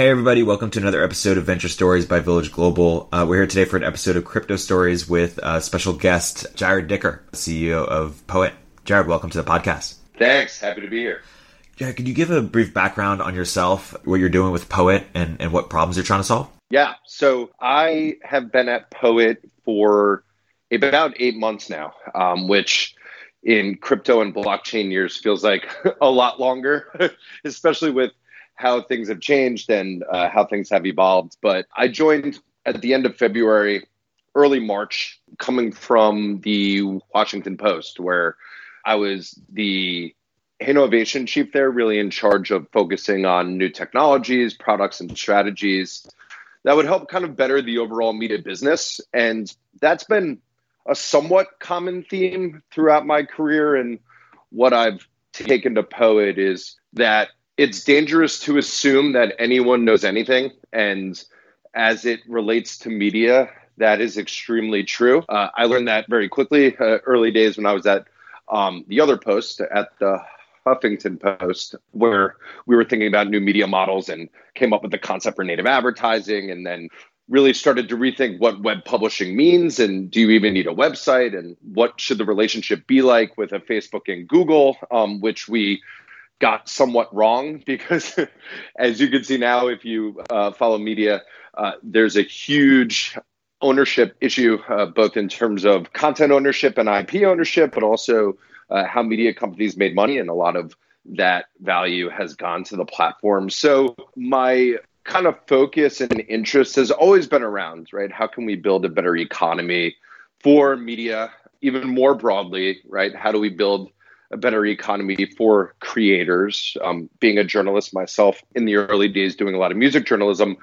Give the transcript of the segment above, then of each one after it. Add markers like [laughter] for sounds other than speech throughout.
Hey, everybody, welcome to another episode of Venture Stories by Village Global. Uh, we're here today for an episode of Crypto Stories with uh, special guest Jarrod Dicker, CEO of Po.et. Jarrod, welcome to the podcast. Thanks. Happy to be here. Jarrod, could you give a brief background on yourself, what you're doing with Po.et, and, and what problems you're trying to solve? Yeah. So I have been at Po.et for about eight months now, um, which in crypto and blockchain years feels like [laughs] a lot longer, [laughs] especially with how things have changed and uh, how things have evolved. But I joined at the end of February, early March, coming from the Washington Post, where I was the innovation chief there, really in charge of focusing on new technologies, products, and strategies that would help kind of better the overall media business. And that's been a somewhat common theme throughout my career. And what I've taken to Po.et is that it's dangerous to assume that anyone knows anything. And as it relates to media, that is extremely true. Uh, I learned that very quickly, uh, early days when I was at um, the other post at the Huffington Post, where we were thinking about new media models and came up with the concept for native advertising, and then really started to rethink what web publishing means and do you even need a website and what should the relationship be like with a Facebook and Google, um, which we got somewhat wrong [laughs] because, as you can see now, if you uh, follow media, uh, there's a huge ownership issue, uh, both in terms of content ownership and IP ownership, but also uh, how media companies made money. And a lot of that value has gone to the platform. So, my kind of focus and interest has always been around, right? How can we build a better economy for media, even more broadly, right? How do we build a better economy for creators. Um, being a journalist myself in the early days, doing a lot of music journalism,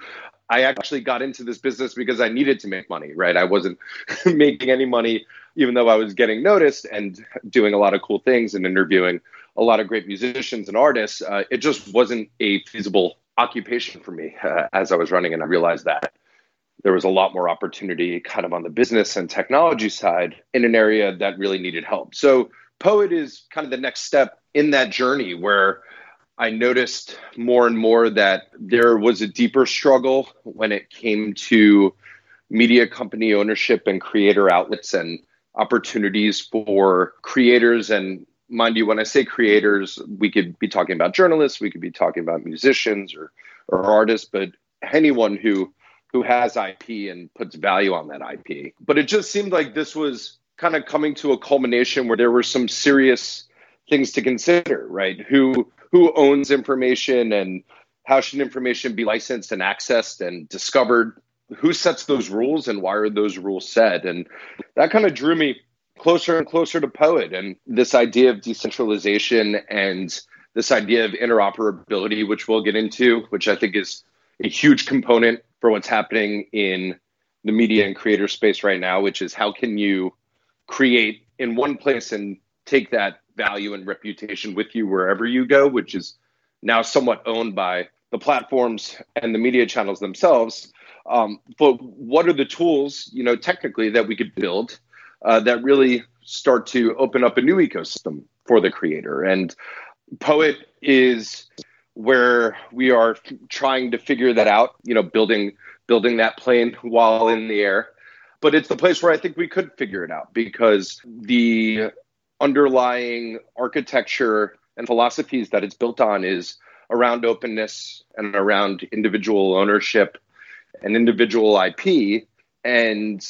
I actually got into this business because I needed to make money, right? I wasn't [laughs] making any money, even though I was getting noticed and doing a lot of cool things and interviewing a lot of great musicians and artists. Uh, it just wasn't a feasible occupation for me uh, as I was running. And I realized that there was a lot more opportunity kind of on the business and technology side in an area that really needed help. So, Po.et is kind of the next step in that journey where I noticed more and more that there was a deeper struggle when it came to media company ownership and creator outlets and opportunities for creators. And mind you, when I say creators, we could be talking about journalists, we could be talking about musicians or, or artists, but anyone who who has IP and puts value on that IP. But it just seemed like this was kind of coming to a culmination where there were some serious things to consider, right? Who who owns information and how should information be licensed and accessed and discovered? Who sets those rules and why are those rules set? And that kind of drew me closer and closer to Po.et and this idea of decentralization and this idea of interoperability, which we'll get into, which I think is a huge component for what's happening in the media and creator space right now, which is how can you create in one place and take that value and reputation with you wherever you go, which is now somewhat owned by the platforms and the media channels themselves. Um, but what are the tools, you know, technically that we could build uh, that really start to open up a new ecosystem for the creator? And Po.et is where we are trying to figure that out. You know, building building that plane while in the air but it's the place where I think we could figure it out because the underlying architecture and philosophies that it's built on is around openness and around individual ownership and individual IP. And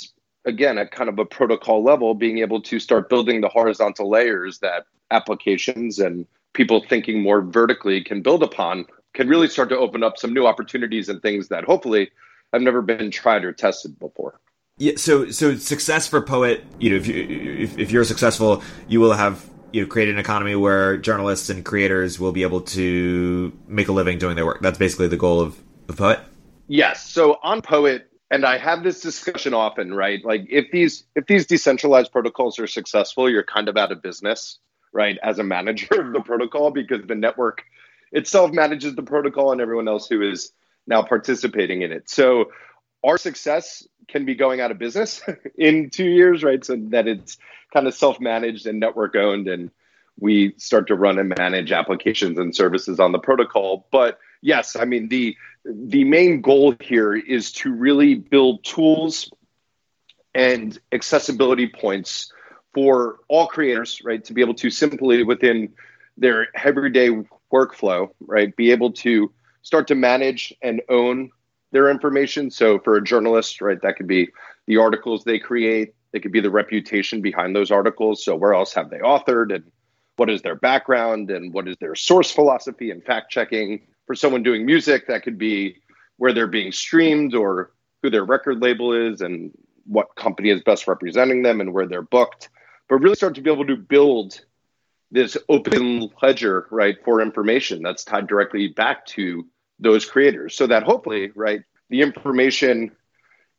again, at kind of a protocol level, being able to start building the horizontal layers that applications and people thinking more vertically can build upon can really start to open up some new opportunities and things that hopefully have never been tried or tested before. Yeah, so so success for Po.et, you know, if you if, if you're successful, you will have you know create an economy where journalists and creators will be able to make a living doing their work. That's basically the goal of the Po.et. Yes. So on Po.et, and I have this discussion often, right? Like if these if these decentralized protocols are successful, you're kind of out of business, right? As a manager of the protocol, because the network itself manages the protocol and everyone else who is now participating in it. So our success can be going out of business [laughs] in two years, right? So that it's kind of self-managed and network owned and we start to run and manage applications and services on the protocol. But yes, I mean the the main goal here is to really build tools and accessibility points for all creators, right, to be able to simply within their everyday workflow, right, be able to start to manage and own their information. So for a journalist, right, that could be the articles they create, it could be the reputation behind those articles. So where else have they authored and what is their background and what is their source philosophy and fact checking for someone doing music, that could be where they're being streamed or who their record label is and what company is best representing them and where they're booked. But really start to be able to build this open ledger, right, for information that's tied directly back to those creators. So that hopefully, right, the information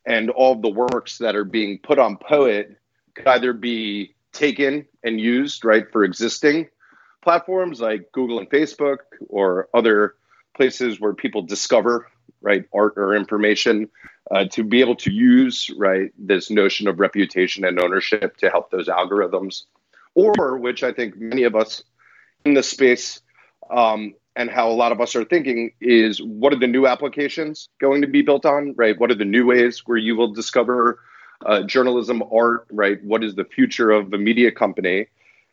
and all the works that are being put on Po.et could either be taken and used, right, for existing platforms like Google and Facebook or other places where people discover right art or information uh, to be able to use right this notion of reputation and ownership to help those algorithms. Or which i think many of us in the space um, and how a lot of us are thinking is what are the new applications going to be built on right what are the new ways where you will discover uh, journalism art right what is the future of the media company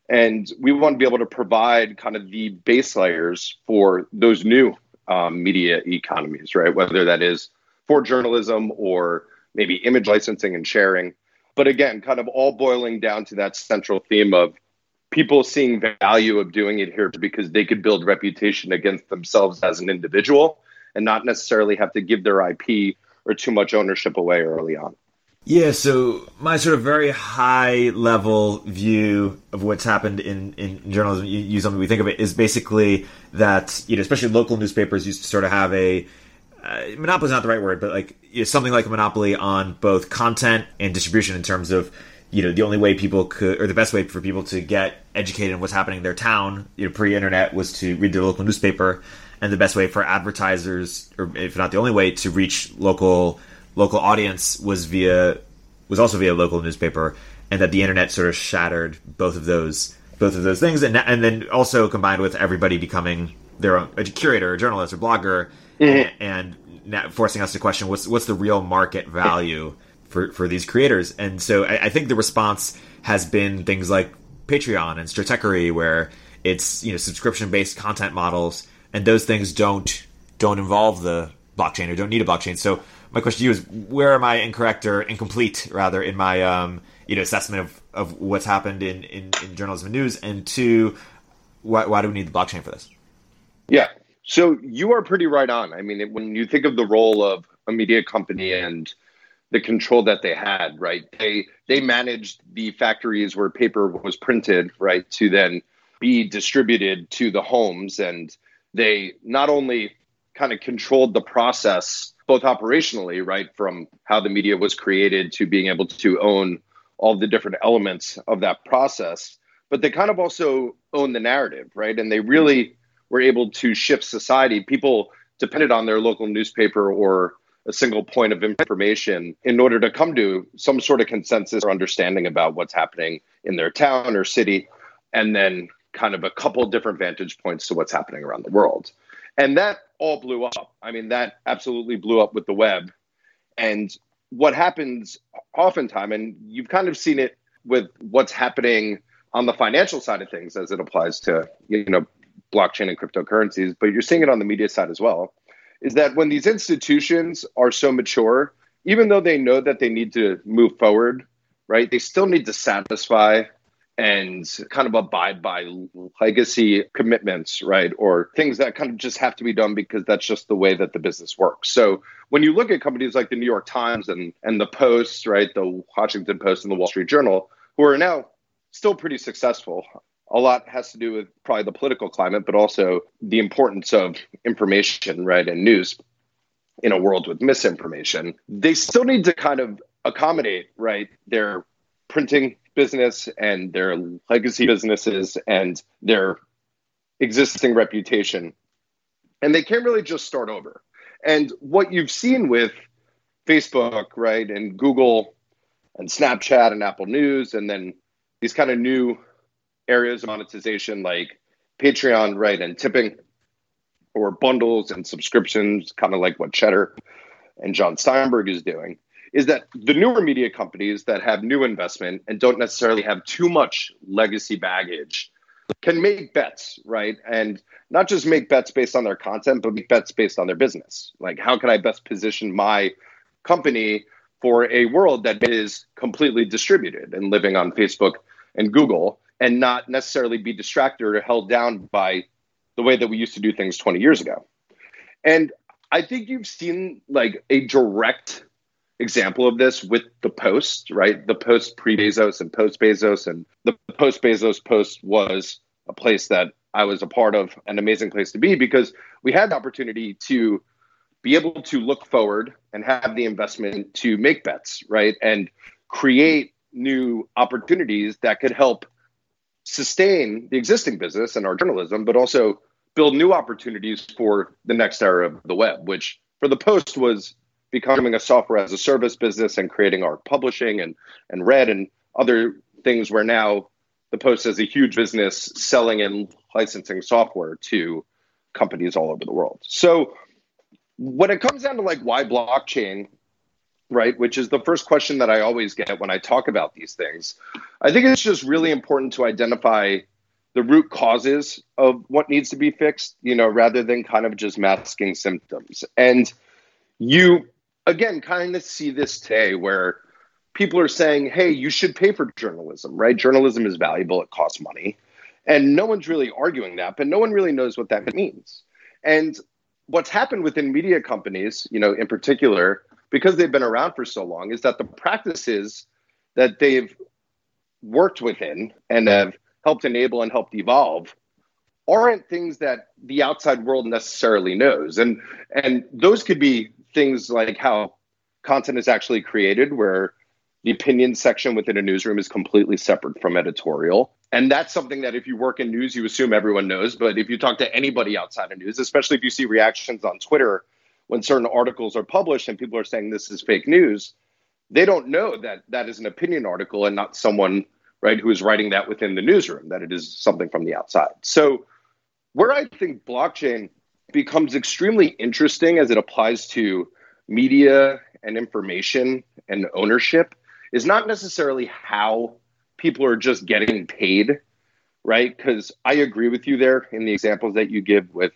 and we want to be able to provide kind of the base layers for those new um, media economies, right? Whether that is for journalism or maybe image licensing and sharing. But again, kind of all boiling down to that central theme of people seeing value of doing it here because they could build reputation against themselves as an individual and not necessarily have to give their IP or too much ownership away early on. Yeah, so my sort of very high level view of what's happened in, in journalism, you use something we think of it, is basically that, you know, especially local newspapers used to sort of have a, uh, monopoly is not the right word, but like you know, something like a monopoly on both content and distribution in terms of, you know, the only way people could, or the best way for people to get educated on what's happening in their town, you know, pre-internet was to read their local newspaper, and the best way for advertisers, or if not the only way, to reach local local audience was via was also via local newspaper, and that the internet sort of shattered both of those both of those things, and and then also combined with everybody becoming their own a curator, a journalist, or blogger, mm-hmm. and, and forcing us to question what's what's the real market value for for these creators. And so I, I think the response has been things like Patreon and Stratechery, where it's you know subscription based content models, and those things don't don't involve the blockchain or don't need a blockchain. So my question to you is where am I incorrect or incomplete rather in my um, you know assessment of, of what's happened in, in, in journalism and news and two why, why do we need the blockchain for this yeah so you are pretty right on i mean when you think of the role of a media company and the control that they had right they they managed the factories where paper was printed right to then be distributed to the homes and they not only kind of controlled the process both operationally, right, from how the media was created to being able to own all the different elements of that process, but they kind of also own the narrative, right? And they really were able to shift society. People depended on their local newspaper or a single point of information in order to come to some sort of consensus or understanding about what's happening in their town or city, and then kind of a couple different vantage points to what's happening around the world. And that all blew up. I mean, that absolutely blew up with the web. And what happens oftentimes, and you've kind of seen it with what's happening on the financial side of things as it applies to, you know, blockchain and cryptocurrencies, but you're seeing it on the media side as well, is that when these institutions are so mature, even though they know that they need to move forward, right, they still need to satisfy and kind of abide by legacy commitments, right? Or things that kind of just have to be done because that's just the way that the business works. So when you look at companies like the New York Times and, and the Post, right, the Washington Post and the Wall Street Journal, who are now still pretty successful, a lot has to do with probably the political climate, but also the importance of information, right, and news. in a world with misinformation, they still need to kind of accommodate, right, their printing business and their legacy businesses and their existing reputation. And they can't really just start over. And what you've seen with Facebook, right, and Google and Snapchat and Apple News, and then these kind of new areas of monetization like Patreon, right, and tipping or bundles and subscriptions, kind of like what Cheddar and Jon Steinberg is doing, is that the newer media companies that have new investment and don't necessarily have too much legacy baggage can make bets, right? And not just make bets based on their content, but make bets based on their business. Like, how can I best position my company for a world that is completely distributed and living on Facebook and Google and not necessarily be distracted or held down by the way that we used to do things 20 years ago. And I think you've seen like a direct example of this with the post, right? The post pre Bezos and post Bezos. And the post Bezos post was a place that I was a part of, an amazing place to be because we had the opportunity to be able to look forward and have the investment to make bets, right? And create new opportunities that could help sustain the existing business and our journalism, but also build new opportunities for the next era of the web, which for the Post was becoming a software as a service business and creating Arc Publishing and, and Red and other things where now the Post is a huge business selling and licensing software to companies all over the world. So when it comes down to like why blockchain right? Which is the first question that I always get when I talk about these things. I think it's just really important to identify the root causes of what needs to be fixed, you know, rather than kind of just masking symptoms. And you, again, kind of see this today where people are saying, hey, you should pay for journalism, right? Journalism is valuable, it costs money. And no one's really arguing that, but no one really knows what that means. And what's happened within media companies, you know, in particular, because they've been around for so long is that the practices that they've worked within and have helped enable and helped evolve aren't things that the outside world necessarily knows. And and those could be things like how content is actually created where the opinion section within a newsroom is completely separate from editorial. And that's something that if you work in news you assume everyone knows. But if you talk to anybody outside of news especially if you see reactions on twitter when certain articles are published and people are saying this is fake news, they don't know that that is an opinion article and not someone right who is writing that within the newsroom that it is something from the outside. So where I think blockchain becomes extremely interesting as it applies to media and information and ownership is not necessarily how people are just getting paid, right? Because I agree with you there in the examples that you give with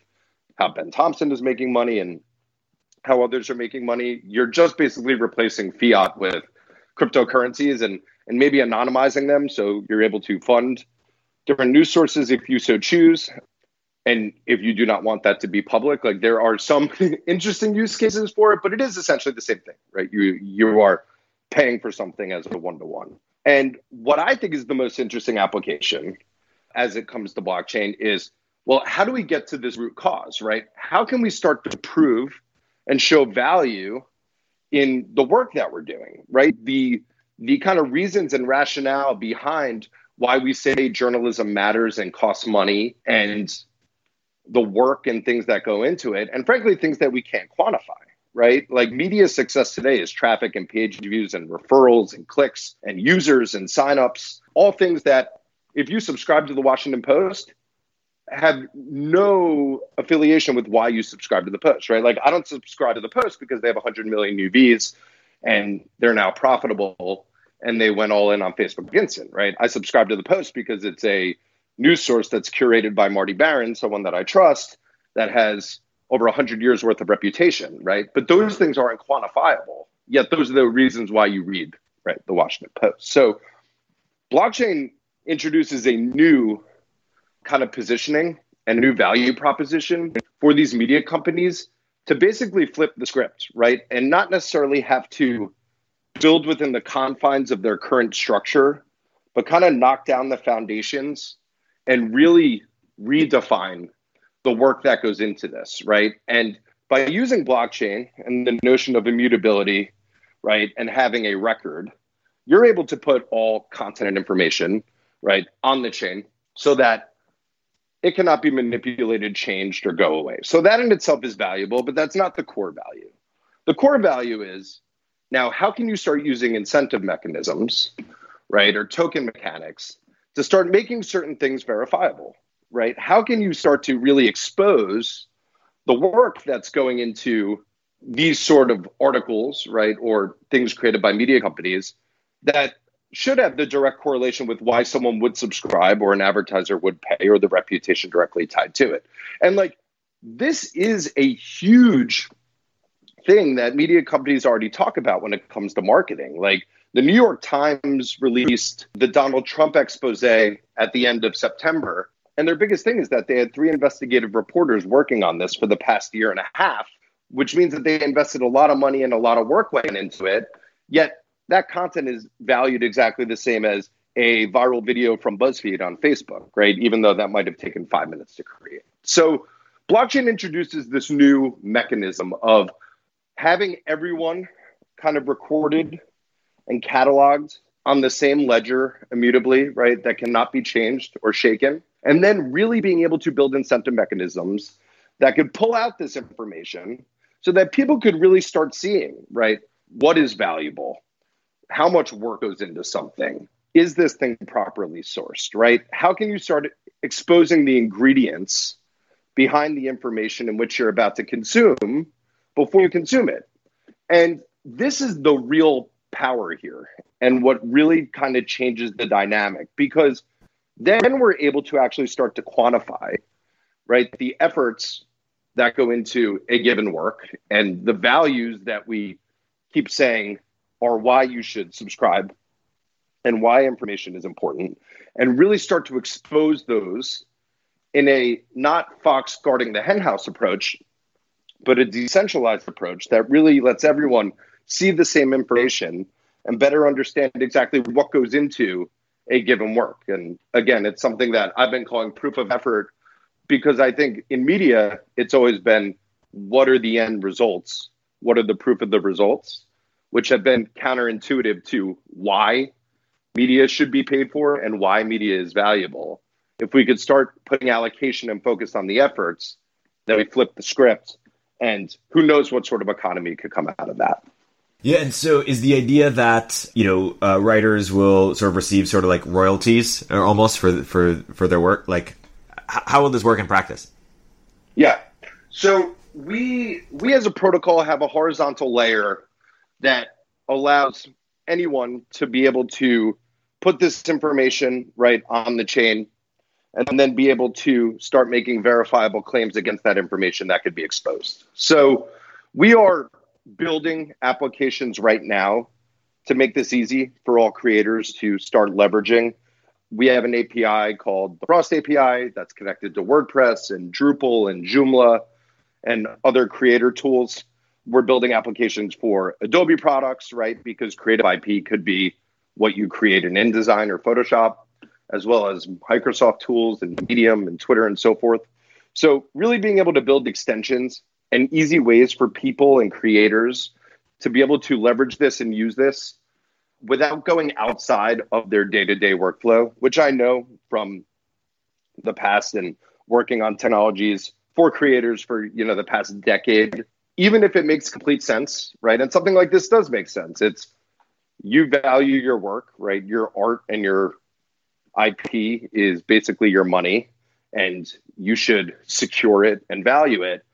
how Ben Thompson is making money and how others are making money. You're just basically replacing fiat with cryptocurrencies and and maybe anonymizing them so you're able to fund different news sources if you so choose. And if you do not want that to be public, like there are some [laughs] interesting use cases for it, but it is essentially the same thing, right? You you are paying for something as a one to one. And what I think is the most interesting application as it comes to blockchain is well, how do we get to this root cause, right? How can we start to prove and show value in the work that we're doing, right? The the kind of reasons and rationale behind why we say journalism matters and costs money and the work and things that go into it and frankly things that we can't quantify right like media success today is traffic and page views and referrals and clicks and users and signups all things that if you subscribe to the washington post have no affiliation with why you subscribe to the post, right? Like I don't subscribe to the post because they have 100 million UVs and they're now profitable and they went all in on Facebook Instant, right? I subscribe to the post because it's a news source that's curated by Marty Baron, someone that I trust that has over 100 years worth of reputation, right? But those things aren't quantifiable. Yet those are the reasons why you read, right, the Washington Post. So blockchain introduces a new kind of positioning and a new value proposition for these media companies to basically flip the script, right? And not necessarily have to build within the confines of their current structure, but kind of knock down the foundations and really redefine the work that goes into this, right? And by using blockchain and the notion of immutability, right, and having a record, you're able to put all content and information, right, on the chain so that it cannot be manipulated, changed, or go away. So that in itself is valuable, but that's not the core value. The core value is now how can you start using incentive mechanisms, right, or token mechanics to start making certain things verifiable, right? How can you start to really expose the work that's going into these sort of articles, right, or things created by media companies that should have the direct correlation with why someone would subscribe or an advertiser would pay or the reputation directly tied to it. And like this is a huge thing that media companies already talk about when it comes to marketing. Like the New York Times released the Donald Trump expose at the end of September. And their biggest thing is that they had three investigative reporters working on this for the past year and a half, which means that they invested a lot of money and a lot of work went into it. Yet that content is valued exactly the same as a viral video from BuzzFeed on Facebook, right? Even though that might have taken five minutes to create. So, blockchain introduces this new mechanism of having everyone kind of recorded and cataloged on the same ledger immutably, right? That cannot be changed or shaken. And then really being able to build incentive mechanisms that could pull out this information so that people could really start seeing, right? What is valuable? How much work goes into something. Is this thing properly sourced right? How can you start exposing the ingredients behind the information in which you're about to consume before you consume it? And this is the real power here and what really kind of changes the dynamic because then we're able to actually start to quantify right the efforts that go into a given work and the values that we keep saying are why you should subscribe and why information is important and really start to expose those in a not fox guarding the henhouse approach but a decentralized approach that really lets everyone see the same information and better understand exactly what goes into a given work. And again it's something that i've been calling proof of effort because i think in media it's always been what are the end results? What are the proof of the results which have been counterintuitive to why media should be paid for and why media is valuable. If we could start putting allocation and focus on the efforts, then we flip the script, and who knows what sort of economy could come out of that. Yeah, and so is the idea that you know uh, writers will sort of receive sort of like royalties or almost for for for their work. Like, h- how will this work in practice? Yeah, so we we as a protocol have a horizontal layer that allows anyone to be able to put this information right on the chain and then be able to start making verifiable claims against that information that could be exposed. So we are building applications right now to make this easy for all creators to start leveraging. We have an API called the Frost API that's connected to WordPress and Drupal and Joomla and other creator tools we're building applications for Adobe products, right? Because creative IP could be what you create in InDesign or Photoshop, as well as Microsoft tools and Medium and Twitter and so forth. So, really being able to build extensions and easy ways for people and creators to be able to leverage this and use this without going outside of their day to day workflow, which I know from the past and working on technologies for creators for you know the past decade even if it makes complete sense, right? And something like this does make sense. It's you value your work, right? Your art and your IP is basically your money, and you should secure it and value it.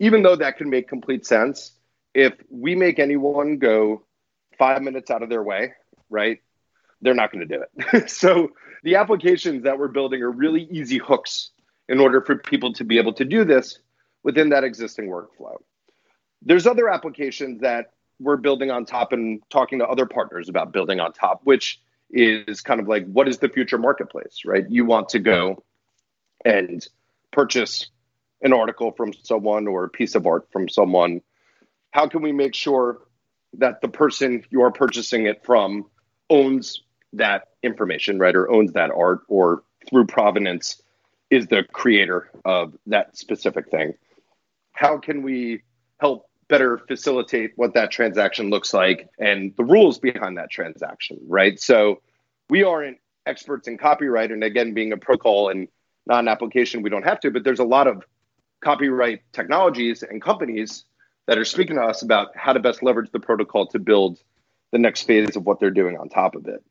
Even though that can make complete sense, if we make anyone go five minutes out of their way, right? They're not going to do it. [laughs] so the applications that we're building are really easy hooks in order for people to be able to do this within that existing workflow. There's other applications that we're building on top and talking to other partners about building on top, which is kind of like what is the future marketplace, right? You want to go and purchase an article from someone or a piece of art from someone. How can we make sure that the person you are purchasing it from owns that information, right? Or owns that art or through provenance is the creator of that specific thing? How can we help better facilitate what that transaction looks like and the rules behind that transaction, right? So we aren't experts in copyright. And again, being a protocol and not an application, we don't have to, but there's a lot of copyright technologies and companies that are speaking to us about how to best leverage the protocol to build the next phase of what they're doing on top of it.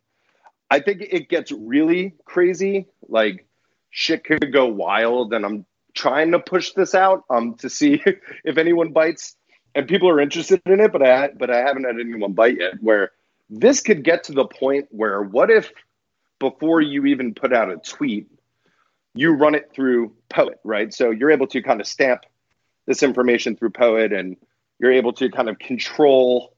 I think it gets really crazy. Like shit could go wild, and I'm trying to push this out um, to see [laughs] if anyone bites and people are interested in it, but I but I haven't had anyone bite yet. Where this could get to the point where what if before you even put out a tweet, you run it through Po.et, right? So you're able to kind of stamp this information through Po.et, and you're able to kind of control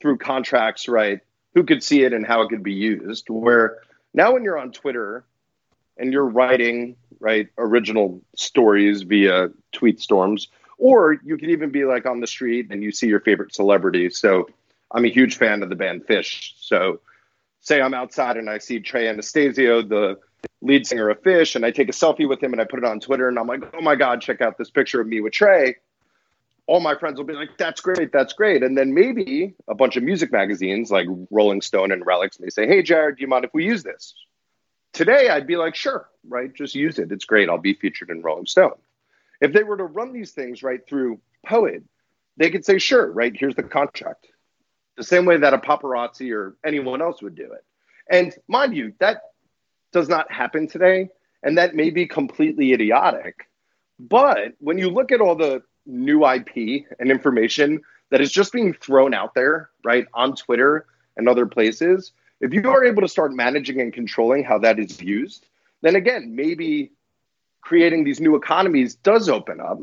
through contracts, right? Who could see it and how it could be used. Where now, when you're on Twitter and you're writing right original stories via tweet storms or you could even be like on the street and you see your favorite celebrity. So I'm a huge fan of the band Phish. So say I'm outside and I see Trey Anastasio, the lead singer of Phish, and I take a selfie with him and I put it on Twitter and I'm like, oh my God, check out this picture of me with Trey. All my friends will be like, that's great, that's great. And then maybe a bunch of music magazines like Rolling Stone and Relix may say, hey, Jarrod, do you mind if we use this? Today, I'd be like, sure, right? Just use it. It's great. I'll be featured in Rolling Stone. If they were to run these things right through Po.et, they could say, sure, right, here's the contract. The same way that a paparazzi or anyone else would do it. And mind you, that does not happen today. And that may be completely idiotic. But when you look at all the new IP and information that is just being thrown out there, right, on Twitter and other places, if you are able to start managing and controlling how that is used, then again, maybe creating these new economies does open up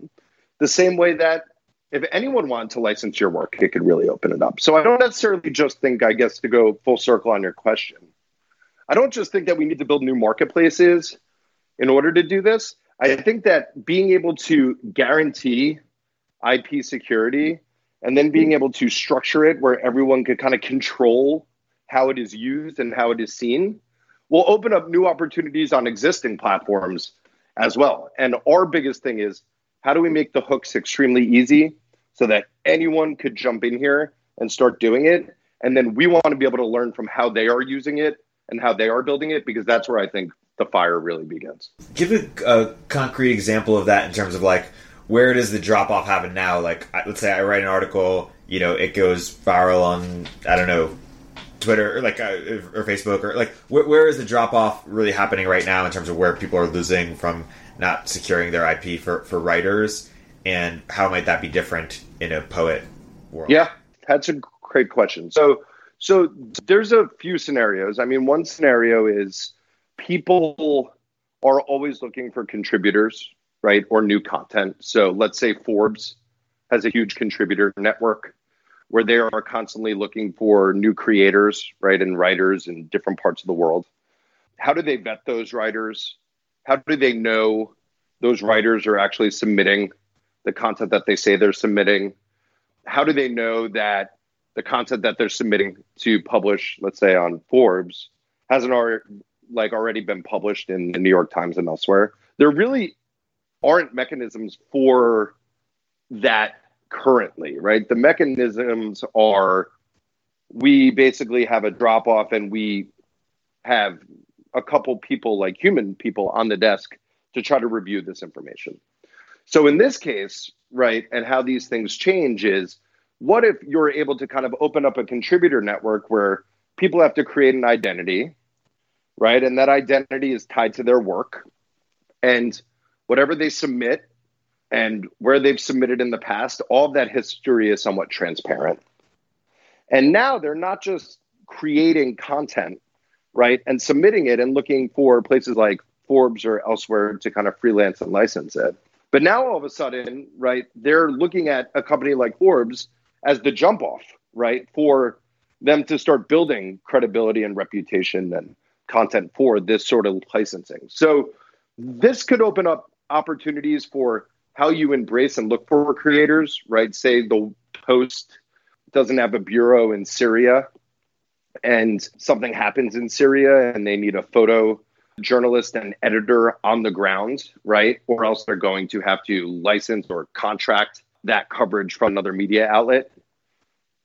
the same way that if anyone wanted to license your work, it could really open it up. So I don't necessarily just think, I guess, to go full circle on your question, I don't just think that we need to build new marketplaces in order to do this. I think that being able to guarantee IP security and then being able to structure it where everyone could kind of control how it is used and how it is seen will open up new opportunities on existing platforms as well. And our biggest thing is how do we make the hooks extremely easy so that anyone could jump in here and start doing it? And then we want to be able to learn from how they are using it and how they are building it because that's where I think the fire really begins. Give a, a concrete example of that in terms of like where does the drop off happen now? Like, let's say I write an article, you know, it goes viral on, I don't know, Twitter or like uh, or Facebook or like where, where is the drop off really happening right now in terms of where people are losing from not securing their IP for for writers and how might that be different in a Po.et world? Yeah, that's a great question. So so there's a few scenarios. I mean, one scenario is people are always looking for contributors, right, or new content. So let's say Forbes has a huge contributor network where they are constantly looking for new creators, right, and writers in different parts of the world. How do they vet those writers? How do they know those writers are actually submitting the content that they say they're submitting? How do they know that the content that they're submitting to publish, let's say on Forbes, hasn't already like already been published in the New York Times and elsewhere? There really aren't mechanisms for that currently, right? The mechanisms are we basically have a drop off and we have a couple people, like human people, on the desk to try to review this information. So in this case, right, and how these things change is what if you're able to kind of open up a contributor network where people have to create an identity, right? And that identity is tied to their work. And whatever they submit and where they've submitted in the past, all of that history is somewhat transparent. And now they're not just creating content, right, and submitting it and looking for places like Forbes or elsewhere to kind of freelance and license it. But now all of a sudden, right, they're looking at a company like Forbes as the jump off, right, for them to start building credibility and reputation and content for this sort of licensing. So this could open up opportunities for how you embrace and look for creators, right? Say the Post doesn't have a bureau in Syria and something happens in Syria and they need a photo journalist and editor on the ground, right? Or else they're going to have to license or contract that coverage from another media outlet.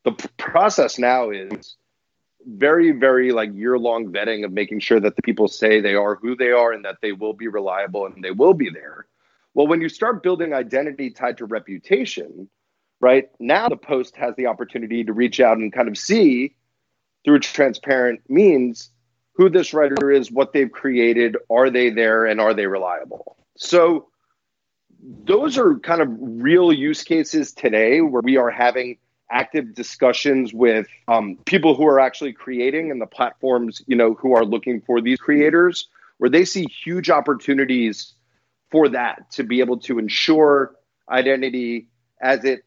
The p- process now is very, very like year long vetting of making sure that the people say they are who they are and that they will be reliable and they will be there. Well, when you start building identity tied to reputation, right now the post has the opportunity to reach out and kind of see through transparent means who this writer is, what they've created, are they there, and are they reliable? So, those are kind of real use cases today where we are having active discussions with um, people who are actually creating and the platforms you know who are looking for these creators where they see huge opportunities for that to be able to ensure identity as it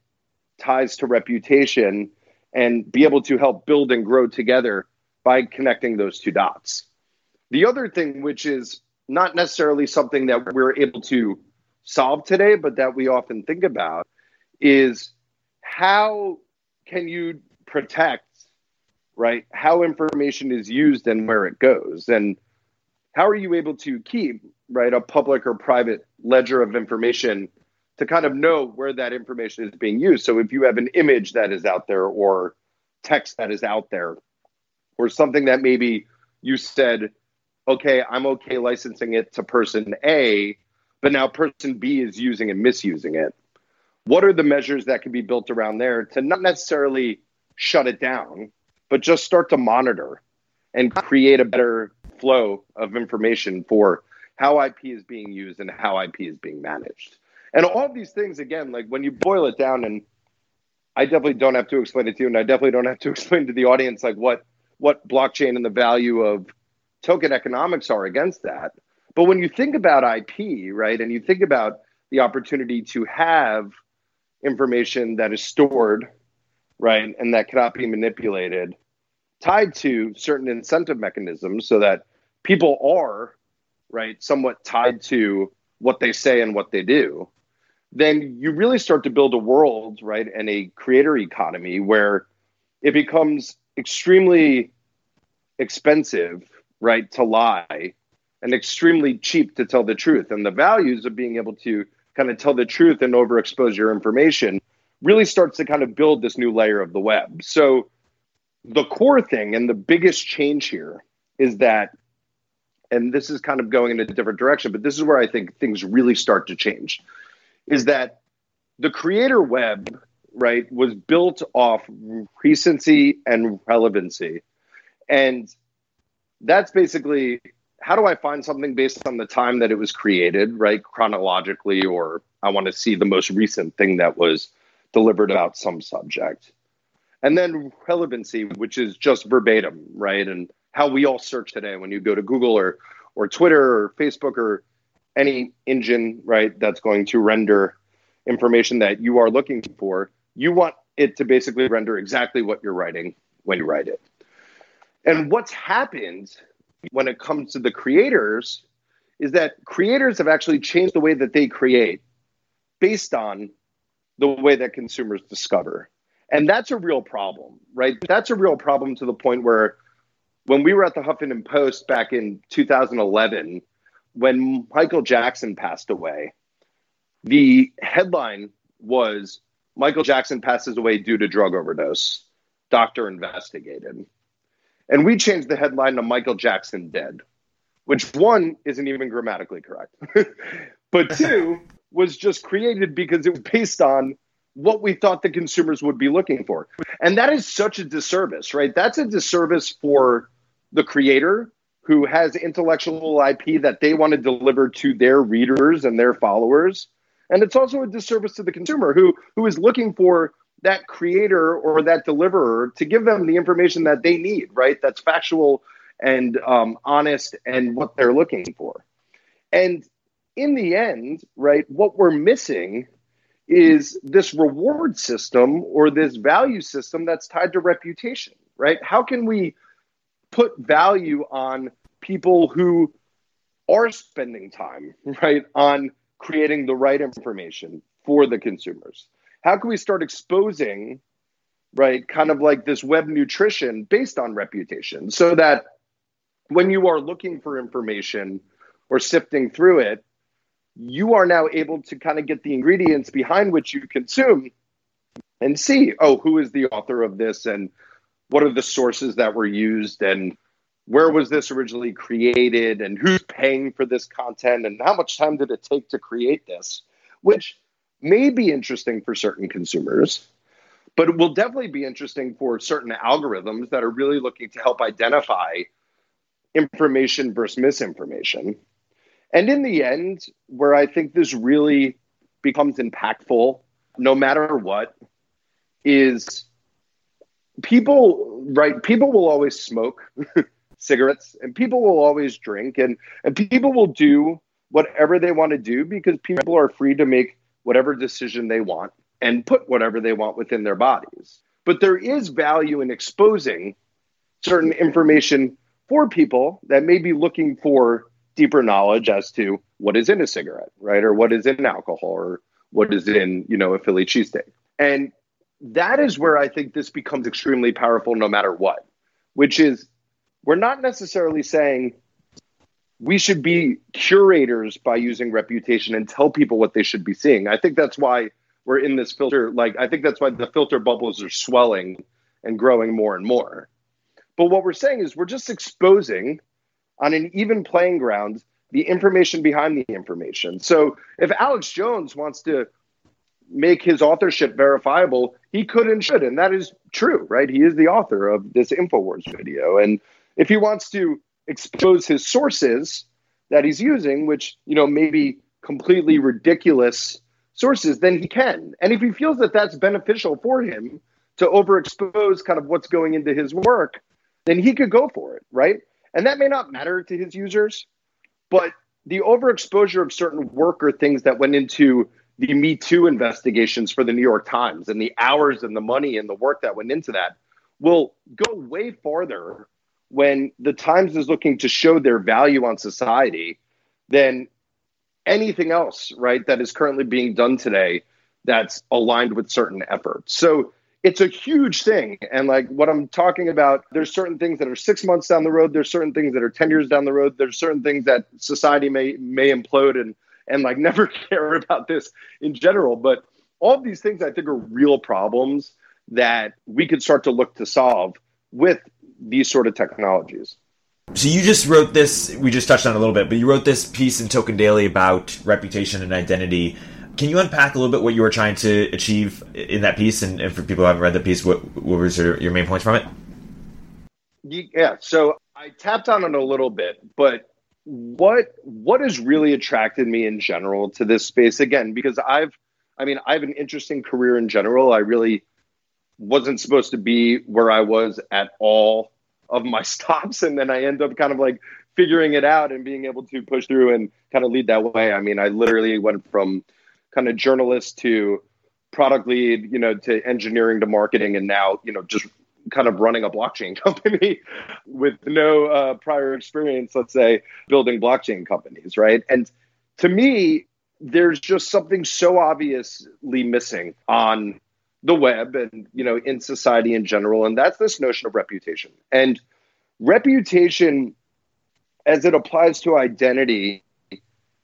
ties to reputation and be able to help build and grow together by connecting those two dots. The other thing, which is not necessarily something that we're able to solve today, but that we often think about, is how can you protect, right, how information is used and where it goes? And how are you able to keep, right, a public or private ledger of information to kind of know where that information is being used? So if you have an image that is out there or text that is out there, or something that maybe you said, okay, I'm okay licensing it to person A, but now person B is using and misusing it. What are the measures that can be built around there to not necessarily shut it down, but just start to monitor and create a better flow of information for how IP is being used and how IP is being managed. And all these things, again, like when you boil it down, and I definitely don't have to explain it to you, and I definitely don't have to [laughs] explain to the audience like what what blockchain and the value of token economics are against that. But when you think about IP, right, and you think about the opportunity to have information that is stored, right, and that cannot be manipulated, tied to certain incentive mechanisms so that people are, right, somewhat tied to what they say and what they do, then you really start to build a world, right, and a creator economy where it becomes extremely expensive, right, to lie and extremely cheap to tell the truth. And the values of being able to kind of tell the truth and overexpose your information really starts to kind of build this new layer of the web. So the core thing and the biggest change here is that and this is kind of going in a different direction, but this is where I think things really start to change is that the creator web, right, was built off recency and relevancy. And that's basically how do I find something based on the time that it was created, right? Chronologically, or I want to see the most recent thing that was delivered about some subject. And then relevancy, which is just verbatim, right? And how we all search today when you go to Google or or Twitter or Facebook or any engine, right, that's going to render information that you are looking for, you want it to basically render exactly what you're writing when you write it. And what's happened when it comes to the creators is that creators have actually changed the way that they create based on the way that consumers discover. And that's a real problem, right? That's a real problem to the point where when we were at the Huffington Post back in 2011, when Michael Jackson passed away, the headline was Michael Jackson passes away due to drug overdose. Doctor investigated. And we changed the headline to Michael Jackson dead, which one isn't even grammatically correct. [laughs] but two was just created because it was based on what we thought the consumers would be looking for. And that is such a disservice, right? That's a disservice for the creator who has intellectual IP that they want to deliver to their readers and their followers. And it's also a disservice to the consumer who who is looking for that creator or that deliverer to give them the information that they need, right? That's factual and um, honest and what they're looking for. And in the end, right, what we're missing is this reward system or this value system that's tied to reputation, right? How can we put value on people who are spending time, right, on creating the right information for the consumers? how can we start exposing right kind of like this web nutrition based on reputation so that when you are looking for information or sifting through it you are now able to kind of get the ingredients behind which you consume and see, oh, who is the author of this and what are the sources that were used and where was this originally created and who's paying for this content and how much time did it take to create this, which may be interesting for certain consumers, but it will definitely be interesting for certain algorithms that are really looking to help identify information versus misinformation. And in the end, where I think this really becomes impactful, no matter what, is people, right? People will always smoke [laughs] cigarettes and people will always drink and, and people will do whatever they want to do because people are free to make whatever decision they want and put whatever they want within their bodies. But there is value in exposing certain information for people that may be looking for deeper knowledge as to what is in a cigarette, right? Or what is in alcohol or what is in, you know, a Philly cheesesteak. And that is where I think this becomes extremely powerful no matter what, which is we're not necessarily saying we should be curators by using reputation and tell people what they should be seeing. I think that's why we're in this filter. Like, I think that's why the filter bubbles are swelling and growing more and more. But what we're saying is we're just exposing on an even playing ground the information behind the information. So if Alex Jones wants to make his authorship verifiable, he could and should. And that is true, right? He is the author of this InfoWars video. And if he wants to expose his sources that he's using, which, you know, maybe completely ridiculous sources, then he can. And if he feels that that's beneficial for him to overexpose kind of what's going into his work, then he could go for it, right? And that may not matter to his users, but the overexposure of certain work or things that went into the Me Too investigations for the New York Times and the hours and the money and the work that went into that will go way farther when the Times is looking to show their value on society than anything else, right, that is currently being done today that's aligned with certain efforts. So it's a huge thing. And like what I'm talking about, there's certain things that are six months down the road, there's certain things that are 10 years down the road, there's certain things that society may may implode and and like [laughs] never care about this in general. But all of these things I think are real problems that we could start to look to solve with these sort of technologies. So you just wrote this. We just touched on a little bit, but you wrote this piece in Token Daily about reputation and identity. Can you unpack a little bit what you were trying to achieve in that piece? And, and for people who haven't read the piece, what, what was your, your main points from it? Yeah, so I tapped on it a little bit, but what what has really attracted me in general to this space again because I've I mean I have an interesting career in general. I really wasn't supposed to be where I was at all of my [laughs] stops and then I end up kind of like figuring it out and being able to push through and kind of lead that way. I mean, I literally went from kind of journalist to product lead, you know, to engineering to marketing and now, you know, just kind of running a blockchain [laughs] company with no uh, prior experience, let's say, building blockchain companies, right? And to me, there's just something so obviously missing on the web and you know in society in general and that's this notion of reputation and reputation as it applies to identity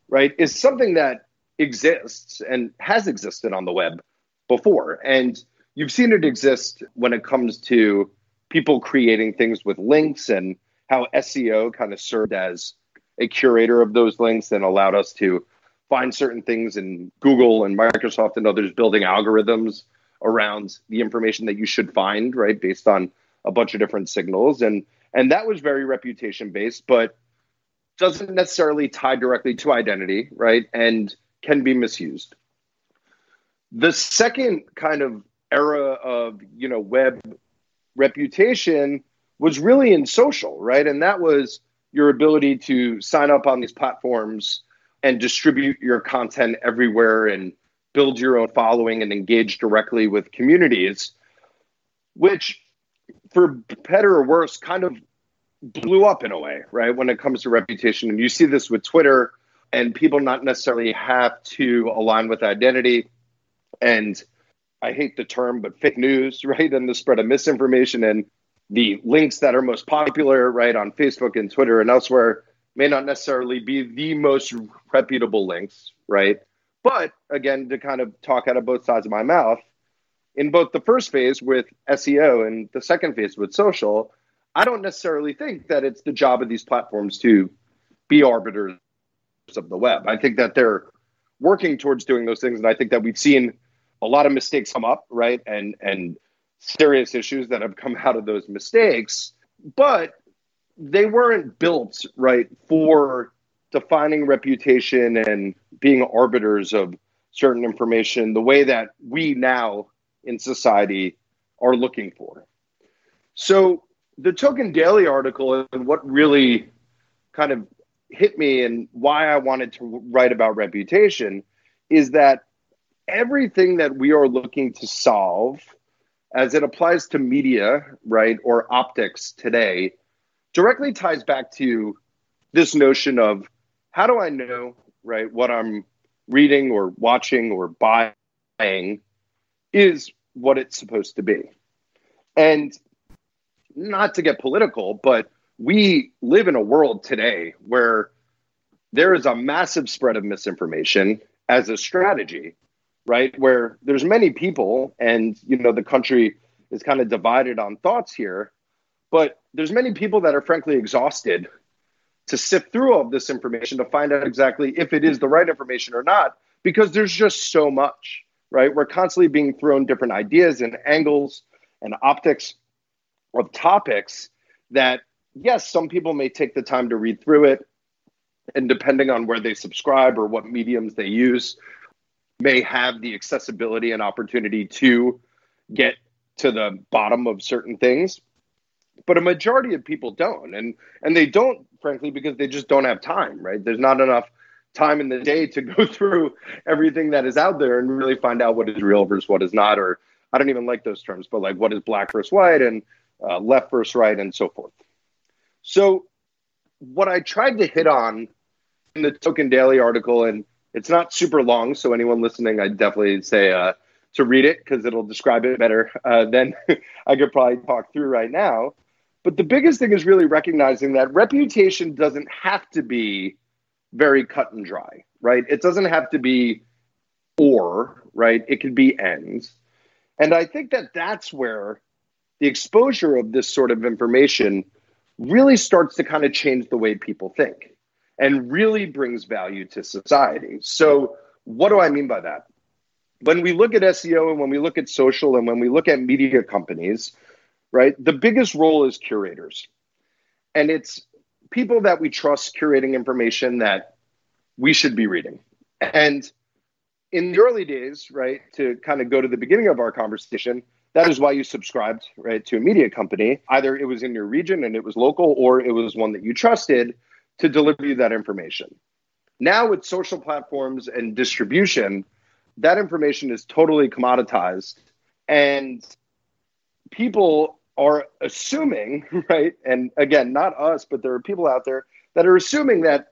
right is something that exists and has existed on the web before and you've seen it exist when it comes to people creating things with links and how SEO kind of served as a curator of those links and allowed us to find certain things in Google and Microsoft and others building algorithms around the information that you should find, right, based on a bunch of different signals. And and that was very reputation based, but doesn't necessarily tie directly to identity, right? And can be misused. The second kind of era of you know web reputation was really in social, right? And that was your ability to sign up on these platforms and distribute your content everywhere and build your own following and engage directly with communities, which, for better or worse, kind of blew up in a way, right? When it comes to reputation. And you see this with Twitter, and people not necessarily have to align with identity. And I hate the term, but fake news, [laughs] right? And the spread of misinformation and the links that are most popular, right, on Facebook and Twitter and elsewhere, may not necessarily be the most reputable links, right? But again, to kind of talk out of both sides of my mouth, in both the first phase with SEO and the second phase with social, I don't necessarily think that it's the job of these platforms to be arbiters of the web. I think that they're working towards doing those things, and I think that we've seen a lot of mistakes come up, right, and and serious issues that have come [laughs] out of those mistakes. But they weren't built right for defining reputation and being arbiters of certain information the way that we now in society are looking for. So the Token Daily article and what really kind of hit me and why I wanted to write about reputation is that everything that we are looking to solve as it applies to media, right, or optics today directly ties back to this notion of how do I know, right, what I'm reading or watching or buying is what it's supposed to be. And not to get political, but we live in a world today where there is a massive spread of misinformation as a strategy, right? Where there's many people and you know the country is kind of divided on thoughts here, but there's many people that are frankly exhausted to sift through all of this information to find out exactly if it is the right information or not because there's just so much right we're constantly being thrown different ideas and angles and optics of topics that yes some people may take the time to read through it and depending on where they subscribe or what mediums they use may have the accessibility and opportunity to get to the bottom of certain things. But a majority of people don't and and they don't frankly because they just don't have time right? There's not enough time in the day to [laughs] go through everything that is out there and really find out what is real versus what is not or i don't even like those terms but like what is black versus white and uh, left versus right and so forth so what i tried to hit on in the token daily article and it's not super long so anyone listening i definitely say uh, to read it because it'll describe it better uh, than [laughs] i could probably talk through right now but the biggest thing is really recognizing that reputation doesn't have to be very cut and dry, right? It doesn't have to be or, right? It could be ends. And I think that that's where the exposure of this sort of information really starts to kind of change the way people think and really brings value to society. So, what do I mean by that? When we look at SEO and when we look at social and when we look at media companies, right? The biggest role is curators. And it's people that we trust curating information that we should be reading. And in the early days, right, to kind of go to the beginning of our conversation, that is why you subscribed, right, to a media company. Either it was in your region and it was local, or it was one that you trusted to deliver you that information. Now, with social platforms and distribution, that information is totally commoditized. And people are assuming, [laughs] right? And again, not us, but there are people out there that are assuming that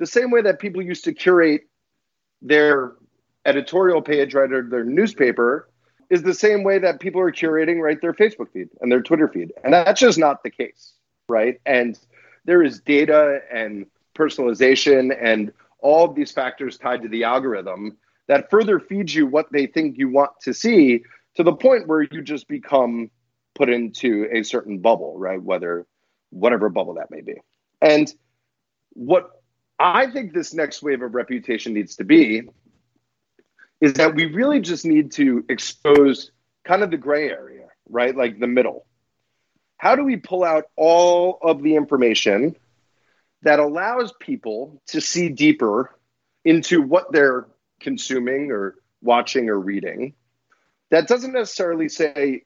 the same way that people used to curate their editorial page, right, or their newspaper, is the same way that people are curating, right, their Facebook feed and their Twitter feed. And that's just not the case, right? And there is data and personalization and all of these factors tied to the algorithm that further feeds you what they think you want to see to the point where you just become put into a certain bubble, right? Whether whatever bubble that may be. And what I think this next wave of reputation needs to be is that we really just need to expose kind of the gray area, right? Like the middle. How do we pull out all of the information that allows people to see deeper into what they're consuming or watching or reading? That doesn't necessarily say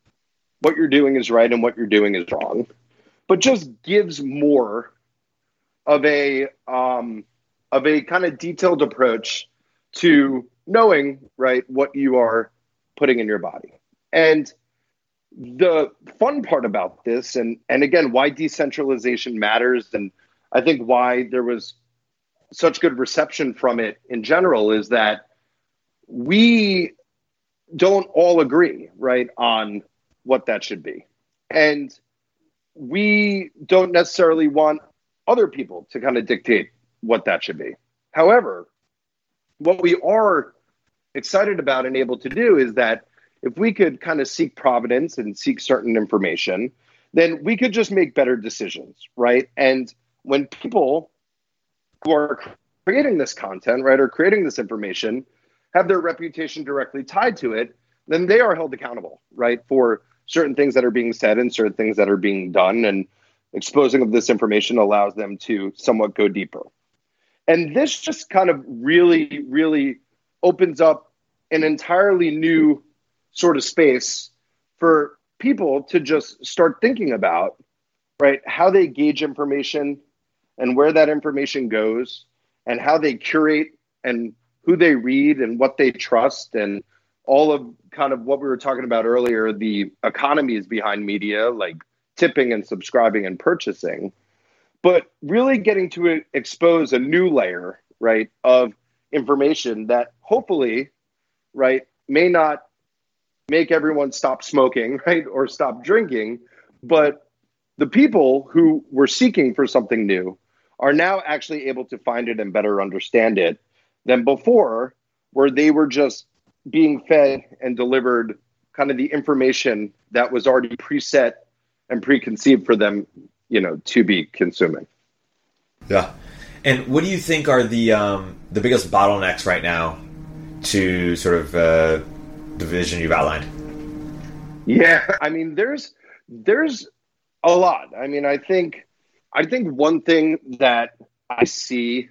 what you're doing is right and what you're doing is wrong, but just gives more of a um, of a kind of detailed approach to knowing right what you are putting in your body. And the fun part about this, and and again, why decentralization matters, and I think why there was such good reception from it in general is that we don't all agree right on what that should be. And we don't necessarily want other people to kind of dictate what that should be. However, what we are excited about and able to do is that if we could kind of seek providence and seek certain information, then we could just make better decisions, right? And when people who are creating this content, right, or creating this information have their reputation directly tied to it, then they are held accountable, right, for certain things that are being said and certain things that are being done. And exposing of this information allows them to somewhat go deeper. And this just kind of really, really opens up an entirely new sort of space for people to just start thinking about, right, how they gauge information and where that information goes and how they curate and who they read and what they trust and all of kind of what we were talking about earlier the economies behind media like tipping and subscribing and purchasing but really getting to expose a new layer right of information that hopefully right may not make everyone stop smoking [laughs] right or stop drinking but the people who were seeking for something new are now actually able to find it and better understand it than before, where they were just being fed and delivered kind of the information that was already preset and preconceived for them, you know, to be consuming. Yeah. And what do you think are the um, the biggest bottlenecks right now to sort of uh, the vision you've outlined? Yeah, I mean, there's there's a lot. I mean, I think I think one thing that I see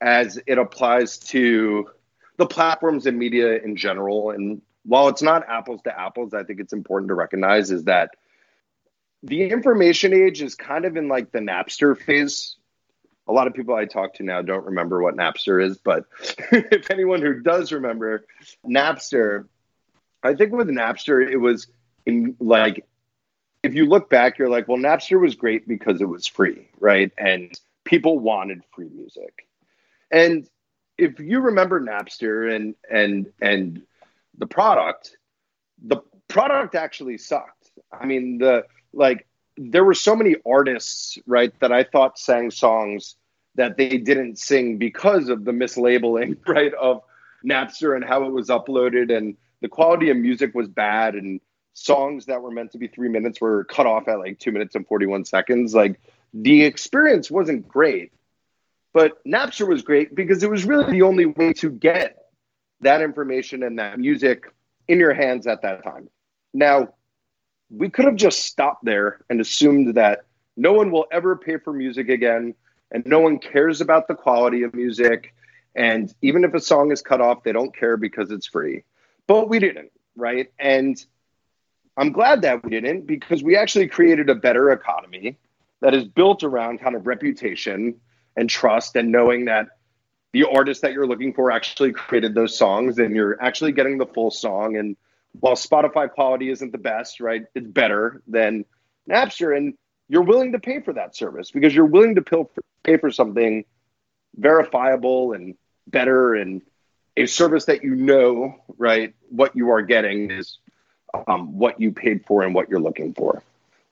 as it applies to the platforms and media in general, and while it's not apples to apples, I think it's important to recognize is that the information age is kind of in like the Napster phase. A lot of people I talk to now don't remember what Napster is, but [laughs] if anyone who does remember Napster, I think with Napster, it was in like if you look back, you're like, well, Napster was great because it was free, right? And people wanted free music. And if you remember Napster and and and the product, the product actually sucked. I mean, the like there were so many artists, right, that I thought sang songs that they didn't sing because of the mislabeling, [laughs] right, of Napster and how it was uploaded and the quality of music was bad and songs that were meant to be three minutes were cut off at like two minutes and 41 seconds. Like the experience wasn't great, but Napster was great because it was really the only way to get that information and that music in your hands at that time. Now, we could have just stopped there and assumed that no one will ever pay for music again and no one cares about the quality of music. And even if a song is cut off, they don't care because it's free. But we didn't, right? And I'm glad that we didn't because we actually created a better economy that is built around kind of reputation and trust and knowing that the artist that you're looking for actually created those songs and you're actually getting the full song. And while Spotify quality isn't the best, right, it's better than Napster. And you're willing to pay for that service because you're willing to pay for something verifiable and better and a service that you know, right, what you are getting is um, what you paid for and what you're looking for.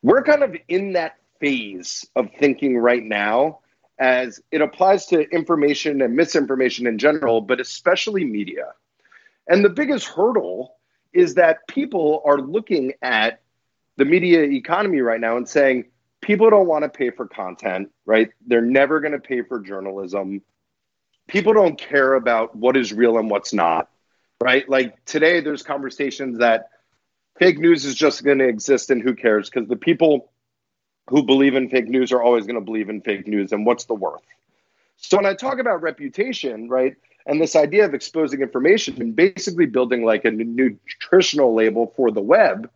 We're kind of in that phase of thinking right now as it applies to information and misinformation in general, but especially media. And the biggest hurdle is that people are looking at the media economy right now and saying, people don't want to pay for content, right? They're never going to pay for journalism. People don't care about what is real and what's not, right? Like today, there's conversations that fake news is just going to exist and who cares because the people who believe in fake news are always going to believe in fake news and what's the worth so when i talk about reputation right and this idea of exposing information and basically building like a nutritional label for the web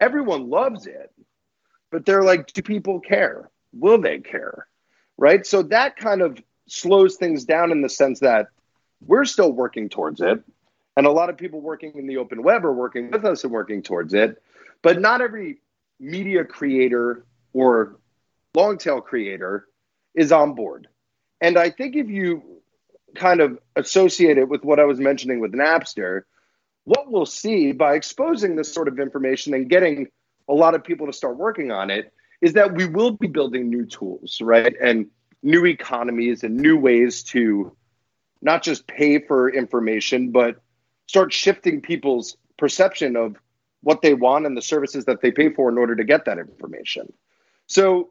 everyone loves it but they're like do people care will they care right so that kind of slows things down in the sense that we're still working towards it and a lot of people working in the open web are working with us and working towards it. But not every media creator or long tail creator is on board. And I think if you kind of associate it with what I was mentioning with Napster, what we'll see by exposing this sort of information and getting a lot of people to start working on it is that we will be building new tools, right? And new economies and new ways to not just pay for information, but start shifting people's perception of what they want and the services that they pay for in order to get that information. So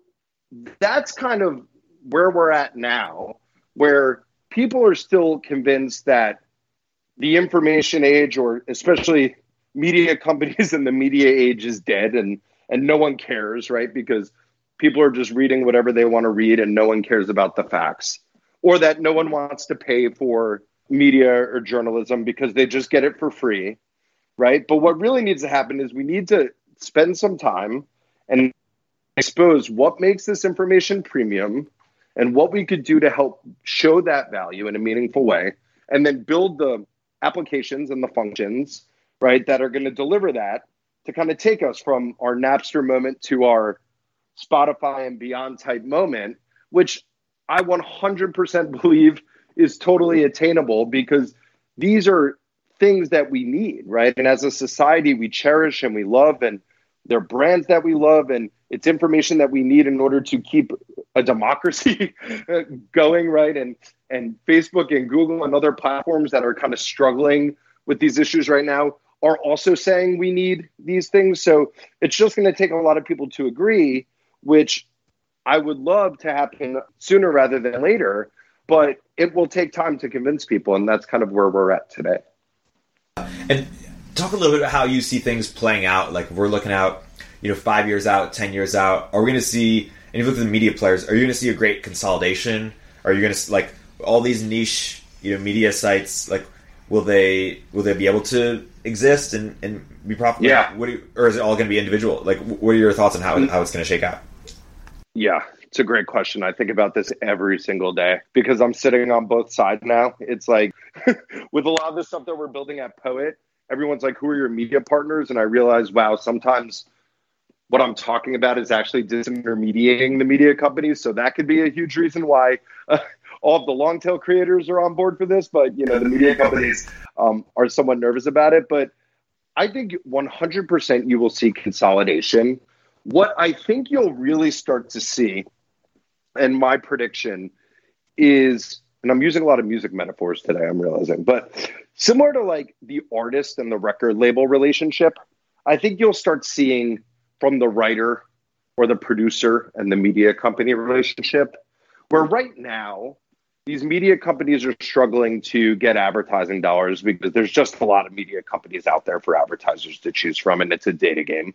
that's kind of where we're at now, where people are still convinced that the information age, or especially media companies [laughs] and the media age, is dead and and no one cares, right? Because people are just reading whatever they want to read and no one cares about the facts, or that no one wants to pay for media or journalism because they just get it for free, right? But what really needs to happen is we need to spend some time and expose what makes this information premium and what we could do to help show that value in a meaningful way and then build the applications and the functions right that are going to deliver that to kind of take us from our napster moment to our spotify and beyond type moment which i 100% believe is totally attainable because these are things that we need right? And as a society we cherish and we love and they're brands that we love and it's information that we need in order to keep a democracy [laughs] going right? And and facebook and google and other platforms that are kind of struggling with these issues right now are also saying we need these things. So it's just going to take a lot of people to agree which i would love to happen sooner rather than later but it will take time to convince people and that's kind of where we're at today. And talk a little bit about how you see things playing out. Like we're looking out, you know, five years out, ten years out. Are we going to see? And if you look at the media players. Are you going to see a great consolidation? Are you going to like all these niche, you know, media sites? Like, will they will they be able to exist and, and be profitable? Yeah. What you, or is it all going to be individual? Like, what are your thoughts on how mm. how it's going to shake out? Yeah, it's a great question. I think about this every single day because I'm sitting on both sides now. It's like [laughs] with a lot of the stuff that we're building at Po.et, everyone's like, who are your media partners? And I realize, wow, sometimes what I'm talking about is actually disintermediating the media companies. So that could be a huge reason why uh, all of the long tail creators are on board for this. But, you know, the media companies um, are somewhat nervous about it. But I think 100% you will see consolidation. What I think you'll really start to see, and my prediction is, and I'm using a lot of music metaphors today, I'm realizing, but similar to like the artist and the record label relationship, I think you'll start seeing from the writer or the producer and the media company relationship, where right now these media companies are struggling to get advertising dollars because there's just a lot of media companies out there for advertisers to choose from, and it's a data game.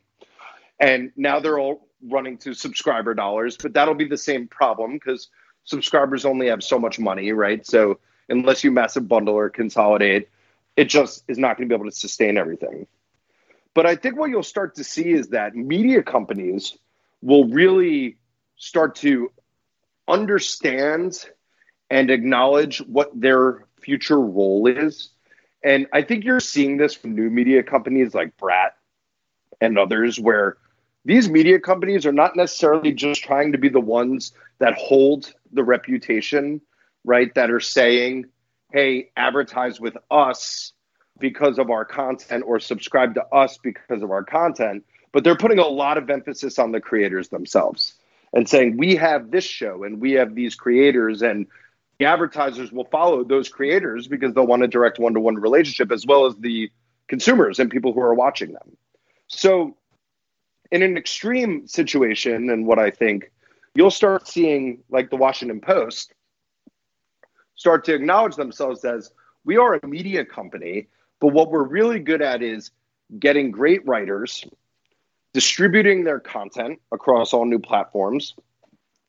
And now they're all running to subscriber dollars, but that'll be the same problem because subscribers only have so much money, right? So unless you massive bundle or consolidate, it just is not going to be able to sustain everything. But I think what you'll start to see is that media companies will really start to understand and acknowledge what their future role is. And I think you're seeing this from new media companies like Brat and others, where these media companies are not necessarily just trying to be the ones that hold the reputation right? That are saying, hey, advertise with us because of our content or subscribe to us because of our content. But they're putting a lot of emphasis on the creators themselves and saying, we have this show and we have these creators and the advertisers will follow those creators because they'll want a direct one to one relationship as well as the consumers and people who are watching them. So, in an extreme situation, and what I think you'll start seeing, like the Washington Post, start to acknowledge themselves as we are a media company, but what we're really good at is getting great writers, distributing their content across all new platforms,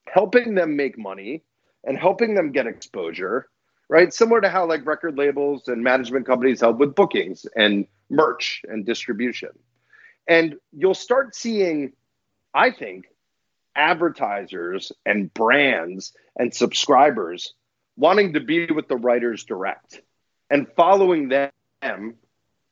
helping them make money, and helping them get exposure, right? Similar to how like record labels and management companies help with bookings and merch and distribution. And you'll start seeing, I think, advertisers and brands and subscribers wanting to be with the writers direct and following them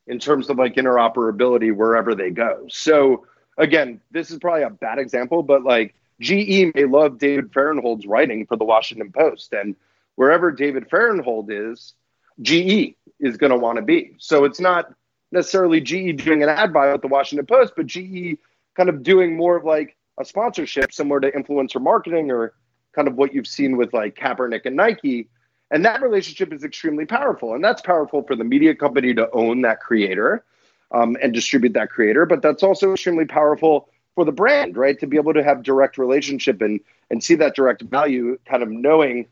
in terms of like interoperability wherever they go. So again, this is probably a bad example, but like GE may love David Fahrenthold's writing for the Washington Post, and wherever David Fahrenthold is, GE is going to want to be. So it's not necessarily GE doing an ad buy with the Washington Post, but GE kind of doing more of like a sponsorship similar to influencer marketing or kind of what you've seen with like Kaepernick and Nike. And that relationship is extremely powerful. And that's powerful for the media company to own that creator um, and distribute that creator. But that's also extremely powerful for the brand, right? To be able to have direct relationship and and see that direct value, kind of knowing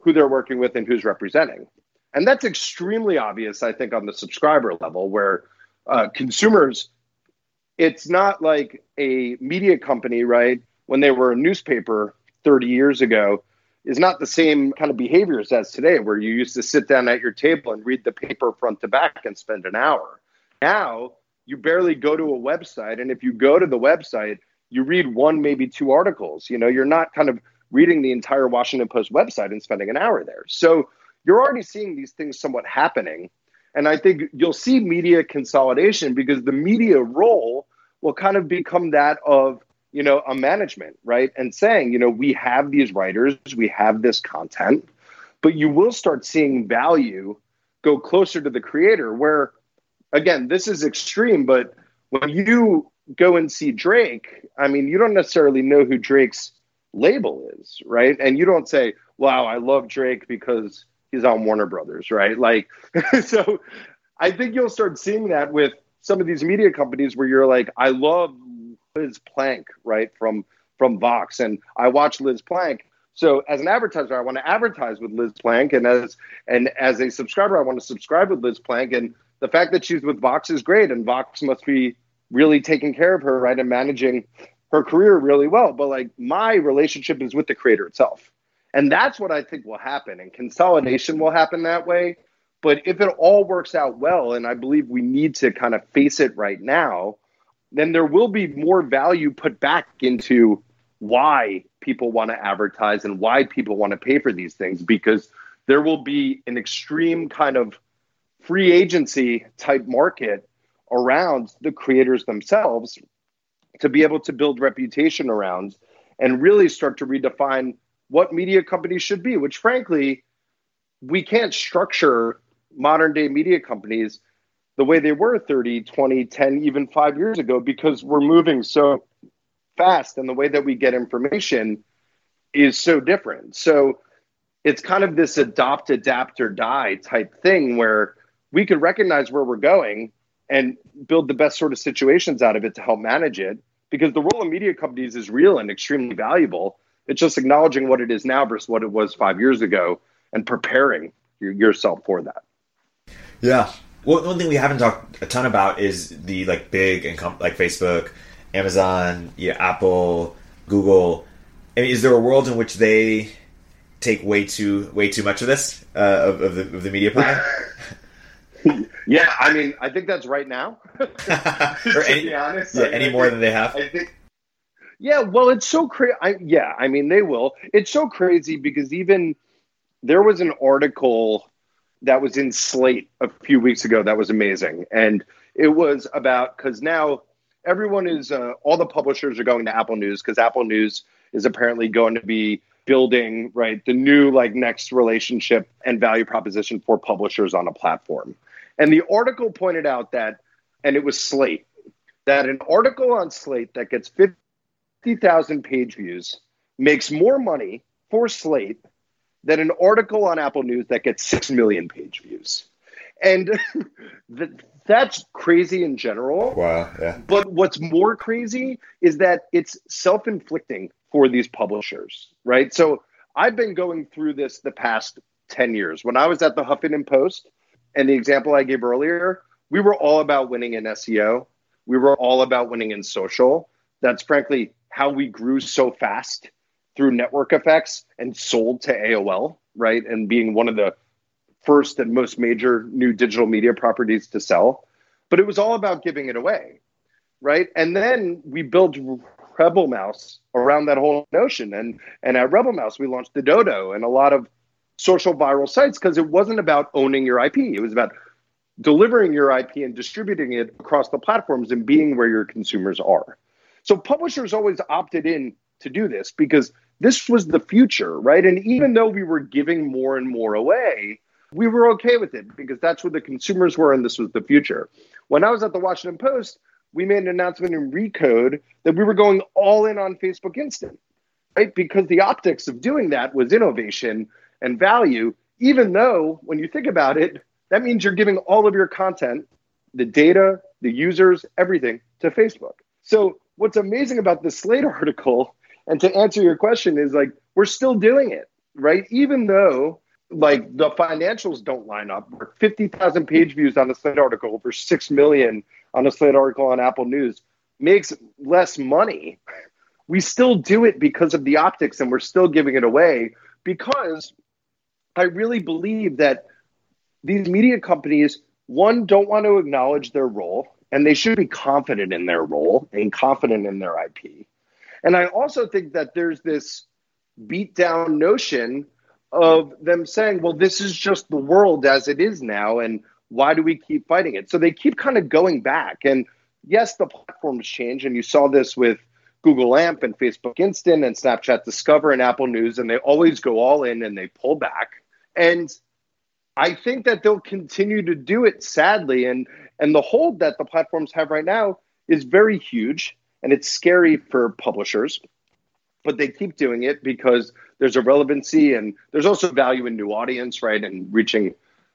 who they're working with and who's representing. And that's extremely obvious, I think, on the subscriber level, where uh, consumers, it's not like a media company, right? When they were a newspaper 30 years ago, is not the same kind of behaviors as today, where you used to sit down at your table and read the paper front to back and spend an hour. Now, you barely go to a website. And if you go to the website, you read one, maybe two articles. You know, you're not kind of reading the entire Washington Post website and spending an hour there. So you're already seeing these things somewhat happening. And I think you'll see media consolidation because the media role will kind of become that of, you know, a management, right? And saying, you know, we have these writers, we have this content, but you will start seeing value go closer to the creator where again, this is extreme, but when you go and see Drake, I mean, you don't necessarily know who Drake's label is, right? And you don't say, wow, I love Drake because he's on Warner Brothers, right? Like, [laughs] so I think you'll start seeing that with some of these media companies where you're like, I love Liz Plank, right? From from Vox, and I watch Liz Plank. So as an advertiser, I want to advertise with Liz Plank, and as and as a subscriber, I want to subscribe with Liz Plank. And the fact that she's with Vox is great, and Vox must be really taking care of her, right, and managing her career really well. But like my relationship is with the creator itself. And that's what I think will happen. And consolidation will happen that way. But if it all works out well, and I believe we need to kind of face it right now, then there will be more value put back into why people want to advertise and why people want to pay for these things because there will be an extreme kind of free agency type market around the creators themselves to be able to build reputation around and really start to redefine what media companies should be, which frankly, we can't structure modern day media companies the way they were 30, 20, 10, even five years ago because we're moving so fast and the way that we get information is so different. So it's kind of this adopt, adapt, or die type thing where we could recognize where we're going and build the best sort of situations out of it to help manage it because the role of media companies is real and extremely valuable. It's just acknowledging what it is now versus what it was five years ago and preparing yourself for that. Yeah well one thing we haven't talked a ton about is the like big and like facebook amazon yeah apple google I mean, is there a world in which they take way too way too much of this uh, of, of, the, of the media pie [laughs] yeah, I mean, I think that's right now. [laughs] or any, honest, yeah, any more than they have. I think. Yeah, well, it's so crazy. Yeah, I mean, they will. It's so crazy because even there was an article that was in Slate a few weeks ago. That was amazing, and it was about because now everyone is uh, all the publishers are going to Apple News because Apple News is apparently going to be building right the new like next relationship and value proposition for publishers on a platform. And the article pointed out that, and it was Slate, that an article on Slate that gets 50,000 page views makes more money for Slate than an article on Apple News that gets 6 million page views. And [laughs] that's crazy in general. Wow. Yeah. But what's more crazy is that it's self inflicting for these publishers, right? So I've been going through this the past 10 years. When I was at the Huffington Post, and the example I gave earlier, we were all about winning in SEO. We were all about winning in social. That's frankly how we grew so fast through network effects and sold to AOL, right? And being one of the first and most major new digital media properties to sell. But it was all about giving it away, right? And then we built RebelMouse around that whole notion. And, and at RebelMouse, we launched the Dodo and a lot of social viral sites because it wasn't about owning your IP. It was about delivering your IP and distributing it across the platforms and being where your consumers are. So publishers always opted in to do this because this was the future, right? And even though we were giving more and more away, we were okay with it because that's what the consumers were and this was the future. When I was at the Washington Post, we made an announcement in Recode that we were going all in on Facebook Instant, right? Because the optics of doing that was innovation and value, even though when you think about it, that means you're giving all of your content, the data, the users, everything to Facebook. So, what's amazing about this Slate [laughs] article, and to answer your question, is like we're still doing it, right? Even though like the financials don't line up. 50,000 page views on a Slate article over 6 million on a Slate article on Apple News makes less money. We still do it because of the optics and we're still giving it away because I really believe that these media companies, one, don't want to acknowledge their role and they should be confident in their role and confident in their IP. And I also think that there's this beat down notion of them saying, well, this is just the world as it is now. And why do we keep fighting it? So they keep kind of going back. And yes, the platforms change. And you saw this with Google AMP and Facebook Instant and Snapchat Discover and Apple News. And they always go all in and they pull back. And I think that they'll continue to do it sadly. And and the hold that the platforms have right now is very huge and it's scary for publishers but they keep doing it because there's a relevancy and there's also value in new audience, right? And reaching,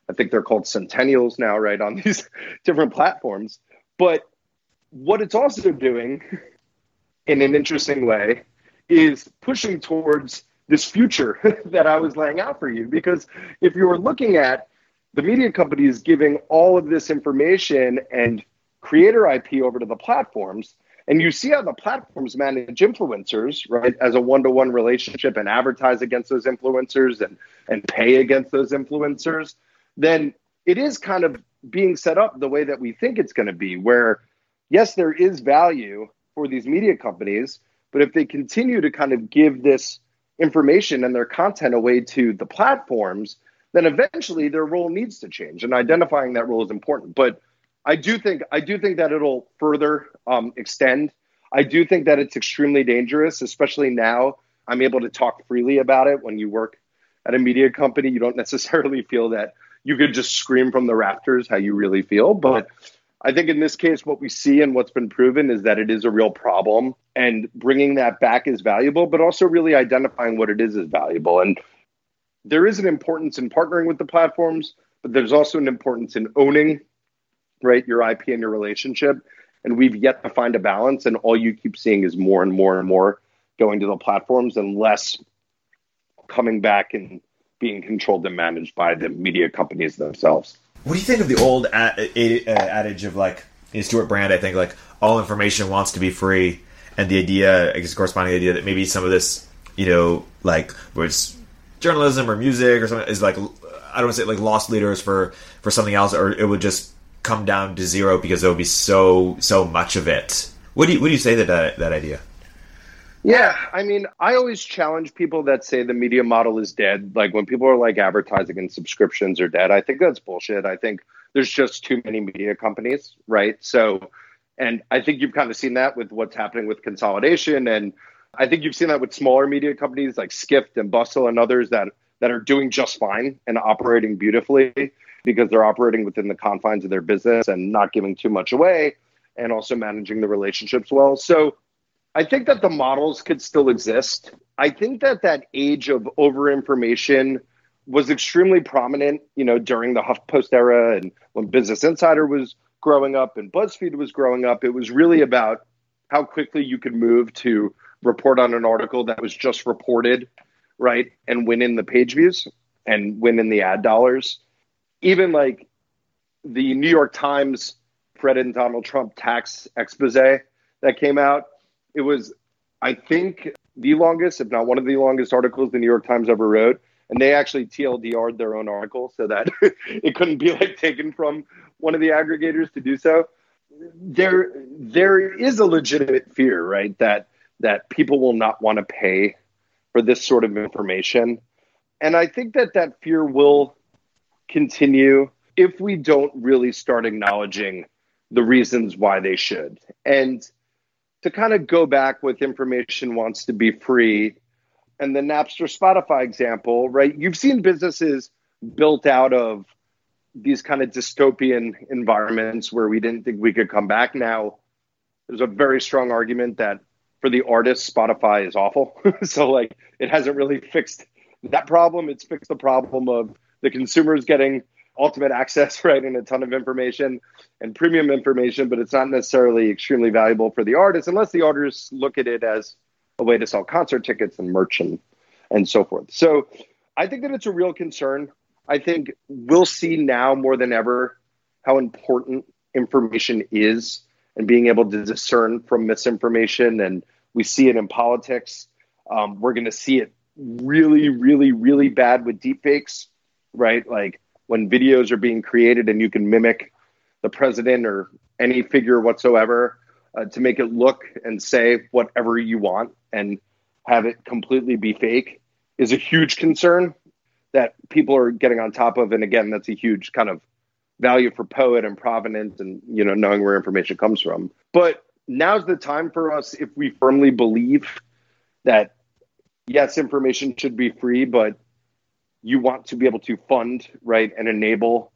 I think they're called centennials now, right, on [laughs] these different platforms. But what it's also doing in an interesting way is pushing towards this future [laughs] that I was laying out for you. Because if you were looking at the media companies giving all of this information and creator IP over to the platforms, and you see how the platforms manage influencers, right, as a one to one relationship and advertise against those influencers and, and pay against those influencers, then it is kind of being set up the way that we think it's going to be, where yes, there is value for these media companies, but if they continue to kind of give this information and their content away to the platforms, then eventually their role needs to change. And identifying that role is important. But I do think I do think that it'll further um, extend. I do think that it's extremely dangerous, especially now. I'm able to talk freely about it. When you work at a media company, you don't [laughs] necessarily feel that you could just scream from the rafters how you really feel. But I think in this case, what we see and what's been proven is that it is a real problem, and bringing that back is valuable, but also really identifying what it is is valuable. And there is an importance in partnering with the platforms, but there's also an importance in owning right? Your IP and your relationship. And we've yet to find a balance. And all you keep seeing is more and more and more going to the platforms and less coming back and being controlled and managed by the media companies themselves. What do you think of the old adage of like Stewart Brand? I think like all information wants to be free, and the idea, I guess, corresponding idea that maybe some of this, you know, like where it's journalism or music or something is like I don't want to say like loss leaders for for something else, or it would just come down to zero because there will be so so much of it. What do you what do you say to that that idea? Yeah, I mean, I always challenge people that say the media model is dead. Like when people are like advertising and subscriptions are dead, I think that's bullshit. I think there's just too many media companies, right? So, and I think you've kind of seen that with what's happening with consolidation, and I think you've seen that with smaller media companies like Skift and Bustle and others that that are doing just fine and operating beautifully because they're operating within the confines of their business and not giving too much away and also managing the relationships well. So I think that the models could still exist. I think that that age of over information was extremely prominent, you know, during the HuffPost era and when Business Insider was growing up and BuzzFeed was growing up. It was really about how quickly you could move to report on an article that was just reported, right, and win in the page views and win in the ad dollars even like the New York Times Fred and Donald Trump tax expose that came out, it was, I think, the longest, if not one of the longest articles the New York Times ever wrote. And they actually TLDR'd their own article so that [laughs] it couldn't be like taken from one of the aggregators to do so. There, there is a legitimate fear, right, that that people will not want to pay for this sort of information, and I think that that fear will continue if we don't really start acknowledging the reasons why they should. And to kind of go back with information wants to be free and the Napster Spotify example, right? You've seen businesses built out of these kind of dystopian environments where we didn't think we could come back now there's a very strong argument that for the artists, Spotify is awful. [laughs] so like it hasn't really fixed that problem. It's fixed the problem of the consumers getting ultimate access, [laughs] right, and a ton of information and premium information, but it's not necessarily extremely valuable for the artists unless the artists look at it as a way to sell concert tickets and merch and, and so forth. So I think that it's a real concern. I think we'll see now more than ever how important information is and being able to discern from misinformation. And we see it in politics. Um, we're going to see it really, really, really bad with deepfakes, right? Like when videos are being created and you can mimic the president or any figure whatsoever uh, to make it look and say whatever you want and have it completely be fake is a huge concern that people are getting on top of. And again, that's a huge kind of value for Po.et and provenance and you know knowing where information comes from but now's the time for us if we firmly believe that yes information should be free but you want to be able to fund right and enable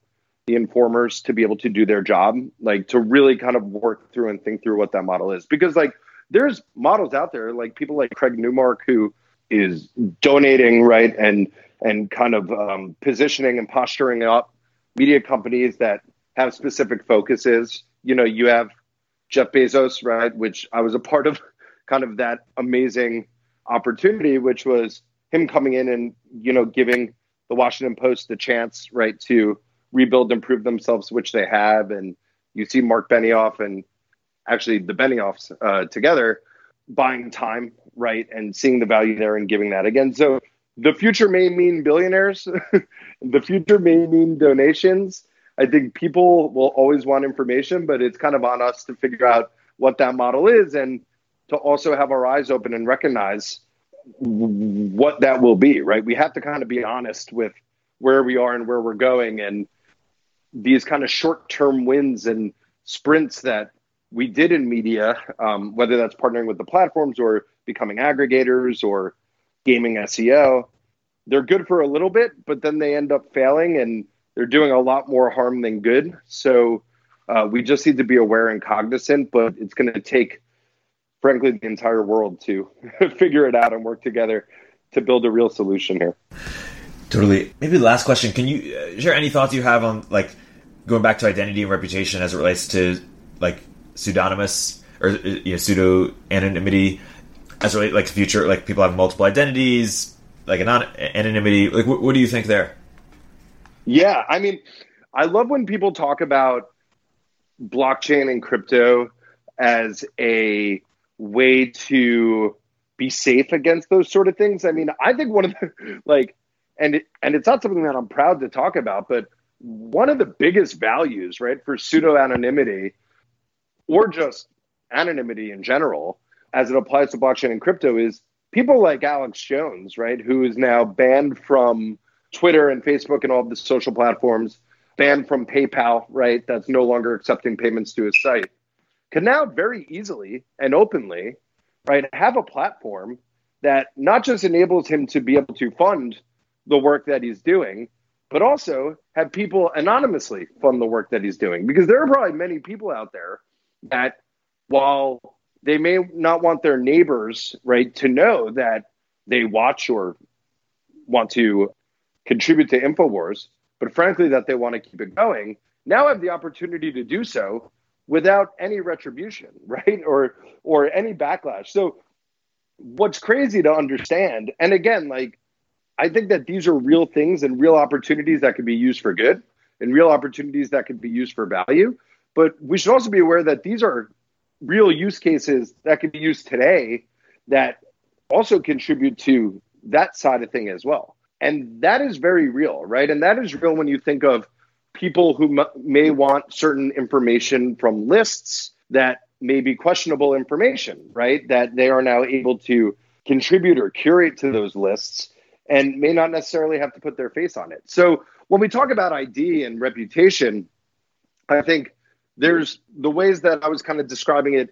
the informers to be able to do their job like to really kind of work through and think through what that model is because like there's models out there like people like craig newmark who is donating right and and kind of um, positioning and posturing up media companies that have specific focuses. You know, you have Jeff Bezos, right, which I was a part of [laughs] kind of that amazing opportunity, which was him coming in and, you know, giving the Washington Post the chance, right, to rebuild and prove themselves, which they have. And you see Marc Benioff and actually the Benioffs uh, together buying time, right, and seeing the value there and giving that again. So the future may mean billionaires. [laughs] the future may mean donations. I think people will always want information, but it's kind of on us to figure out what that model is and to also have our eyes open and recognize what that will be, right? We have to kind of be honest with where we are and where we're going and these kind of short term wins and sprints that we did in media, um, whether that's partnering with the platforms or becoming aggregators or gaming SEO. They're good for a little bit, but then they end up failing and they're doing a lot more harm than good. So uh, we just need to be aware and cognizant, but it's going to take, frankly, the entire world to [laughs] figure it out and work together to build a real solution here. Totally. Maybe the last question: Can you uh, share any thoughts you have on like going back to identity and reputation as it relates to like pseudonymous or uh, you know, pseudo anonymity as really like future? Like people have multiple identities like anon- anonymity like what, what do you think there? Yeah. I mean i love when people talk about blockchain and crypto as a way to be safe against those sort of things. I mean i think one of the [laughs] like and and it's not something that i'm proud to talk about but one of the biggest values right for pseudo anonymity or just anonymity in general as it applies to blockchain and crypto is people like Alex Jones, right, who is now banned from Twitter and Facebook and all the social platforms, banned from PayPal, right, that's no longer accepting payments to his site, can now very easily and openly, right, have a platform that not just enables him to be able to fund the work that he's doing, but also have people anonymously fund the work that he's doing. Because there are probably many people out there that, while they may not want their neighbors, right, to know that they watch or want to contribute to InfoWars, but frankly, that they want to keep it going, now have the opportunity to do so without any retribution, [laughs] right? Or or any backlash. So what's crazy to understand, and again, like I think that these are real things and real opportunities that can be used for good and real opportunities that can be used for value. But we should also be aware that these are real use cases that can be used today that also contribute to that side of thing as well. And that is very real, right? And that is real when you think of people who m- may want certain information from lists that may be questionable information, right? That they are now able to contribute or curate to those lists and may not necessarily have to put their face on it. So when we talk about ID and reputation, I think there's the ways that I was kind of describing it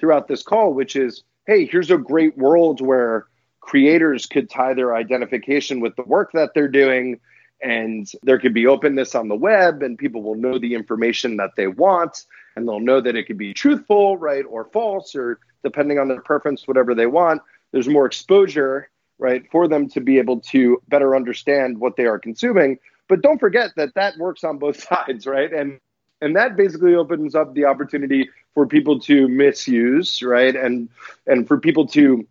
throughout this call, which is, hey, here's a great world where creators could tie their identification with the work that they're doing and there could be openness on the web and people will know the information that they want and they'll know that it could be truthful right or false or depending on their preference whatever they want. There's more exposure right for them to be able to better understand what they are consuming. But don't forget that that works on both [laughs] sides right? And and that basically opens up the opportunity for people to misuse right? And and for people to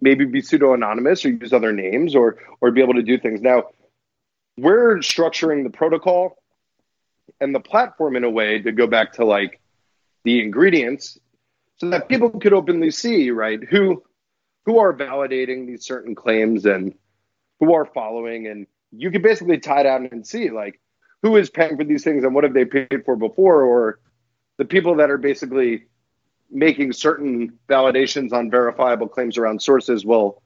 maybe be pseudo anonymous or use other names or or be able to do things. Now we're structuring the protocol and the platform in a way to go back to like the ingredients so that people could openly see right who who are validating these certain claims and who are following. And you can basically tie down and see like who is paying for these things and what have they paid for before or the people that are basically making certain validations on verifiable claims around sources. Well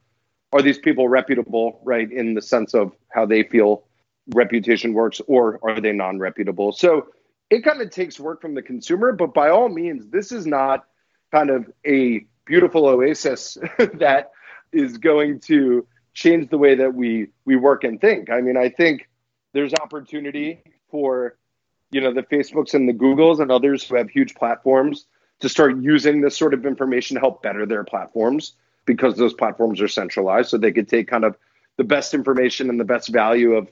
are these people reputable right in the sense of how they feel reputation works or are they non-reputable? So it kind of takes work from the consumer but by all means this is not kind of a beautiful oasis [laughs] that is going to change the way that we we work and think. I mean i think there's opportunity for you know the facebooks and the googles and others who have huge platforms to start using this sort of information to help better their platforms because those platforms are centralized. So they could take kind of the best information and the best value of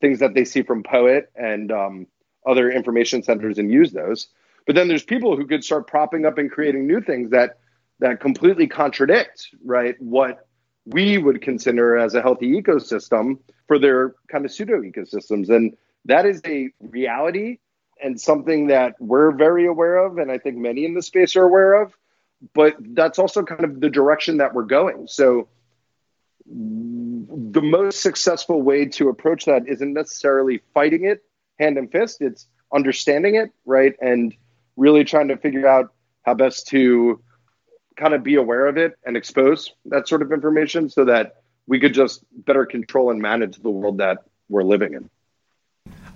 things that they see from Po.et and um, other information centers and use those. But then there's people who could start propping up and creating new things that that completely contradict right what we would consider as a healthy ecosystem for their kind of pseudo ecosystems. And that is a reality and something that we're very aware of and i think many in the space are aware of. But that's also kind of the direction that we're going. So the most successful way to approach that isn't necessarily fighting it hand and fist it's understanding it right and really trying to figure out how best to kind of be aware of it and expose that sort of information so that we could just better control and manage the world that we're living in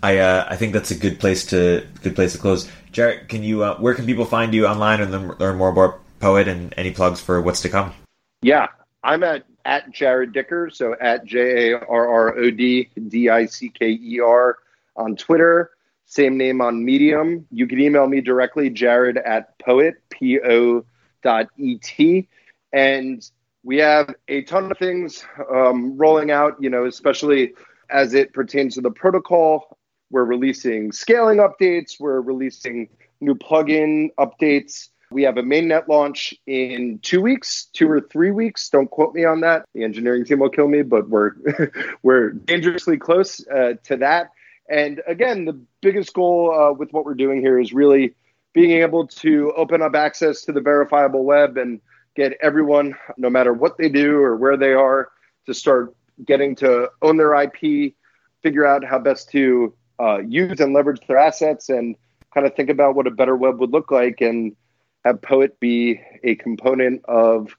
I uh, I think that's a good place to good place to close. Jarrod, can you uh, where can people find you online and learn more about Po.et and any plugs for what's to come? Yeah, I'm at at Jarrod Dicker, so at J A R R O D D I C K E R on Twitter. Same name on Medium. You can email me directly, jarrod at poet, P O dot E T. And we have a ton of things um, rolling out, you know, especially as it pertains to the protocol. We're releasing scaling updates, we're releasing new plugin updates. We have a mainnet launch in two weeks, two or three weeks. Don't quote me on that. The engineering team will kill me, but we're [laughs] we're dangerously close uh, to that. And again, the biggest goal uh, with what we're doing here is really being able to open up access to the verifiable web and get everyone, no matter what they do or where they are, to start getting to own their IP, figure out how best to uh, use and leverage their assets, and kind of think about what a better web would look like, and have Po.et be a component of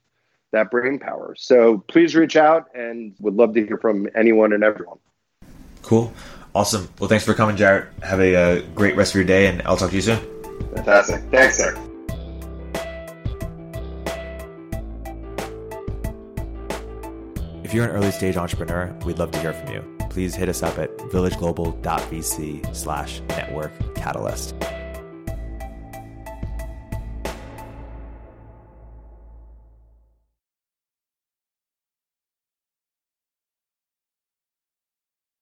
that brain power. So please reach out, and would love to hear from anyone and everyone. Cool. Awesome. Well, thanks for coming, Jarrod. Have a uh, great rest of your day, and I'll talk to you soon. Fantastic. Thanks, sir. If you're an early stage entrepreneur, we'd love to hear from you. Please hit us up at villageglobal.vc slash network catalyst.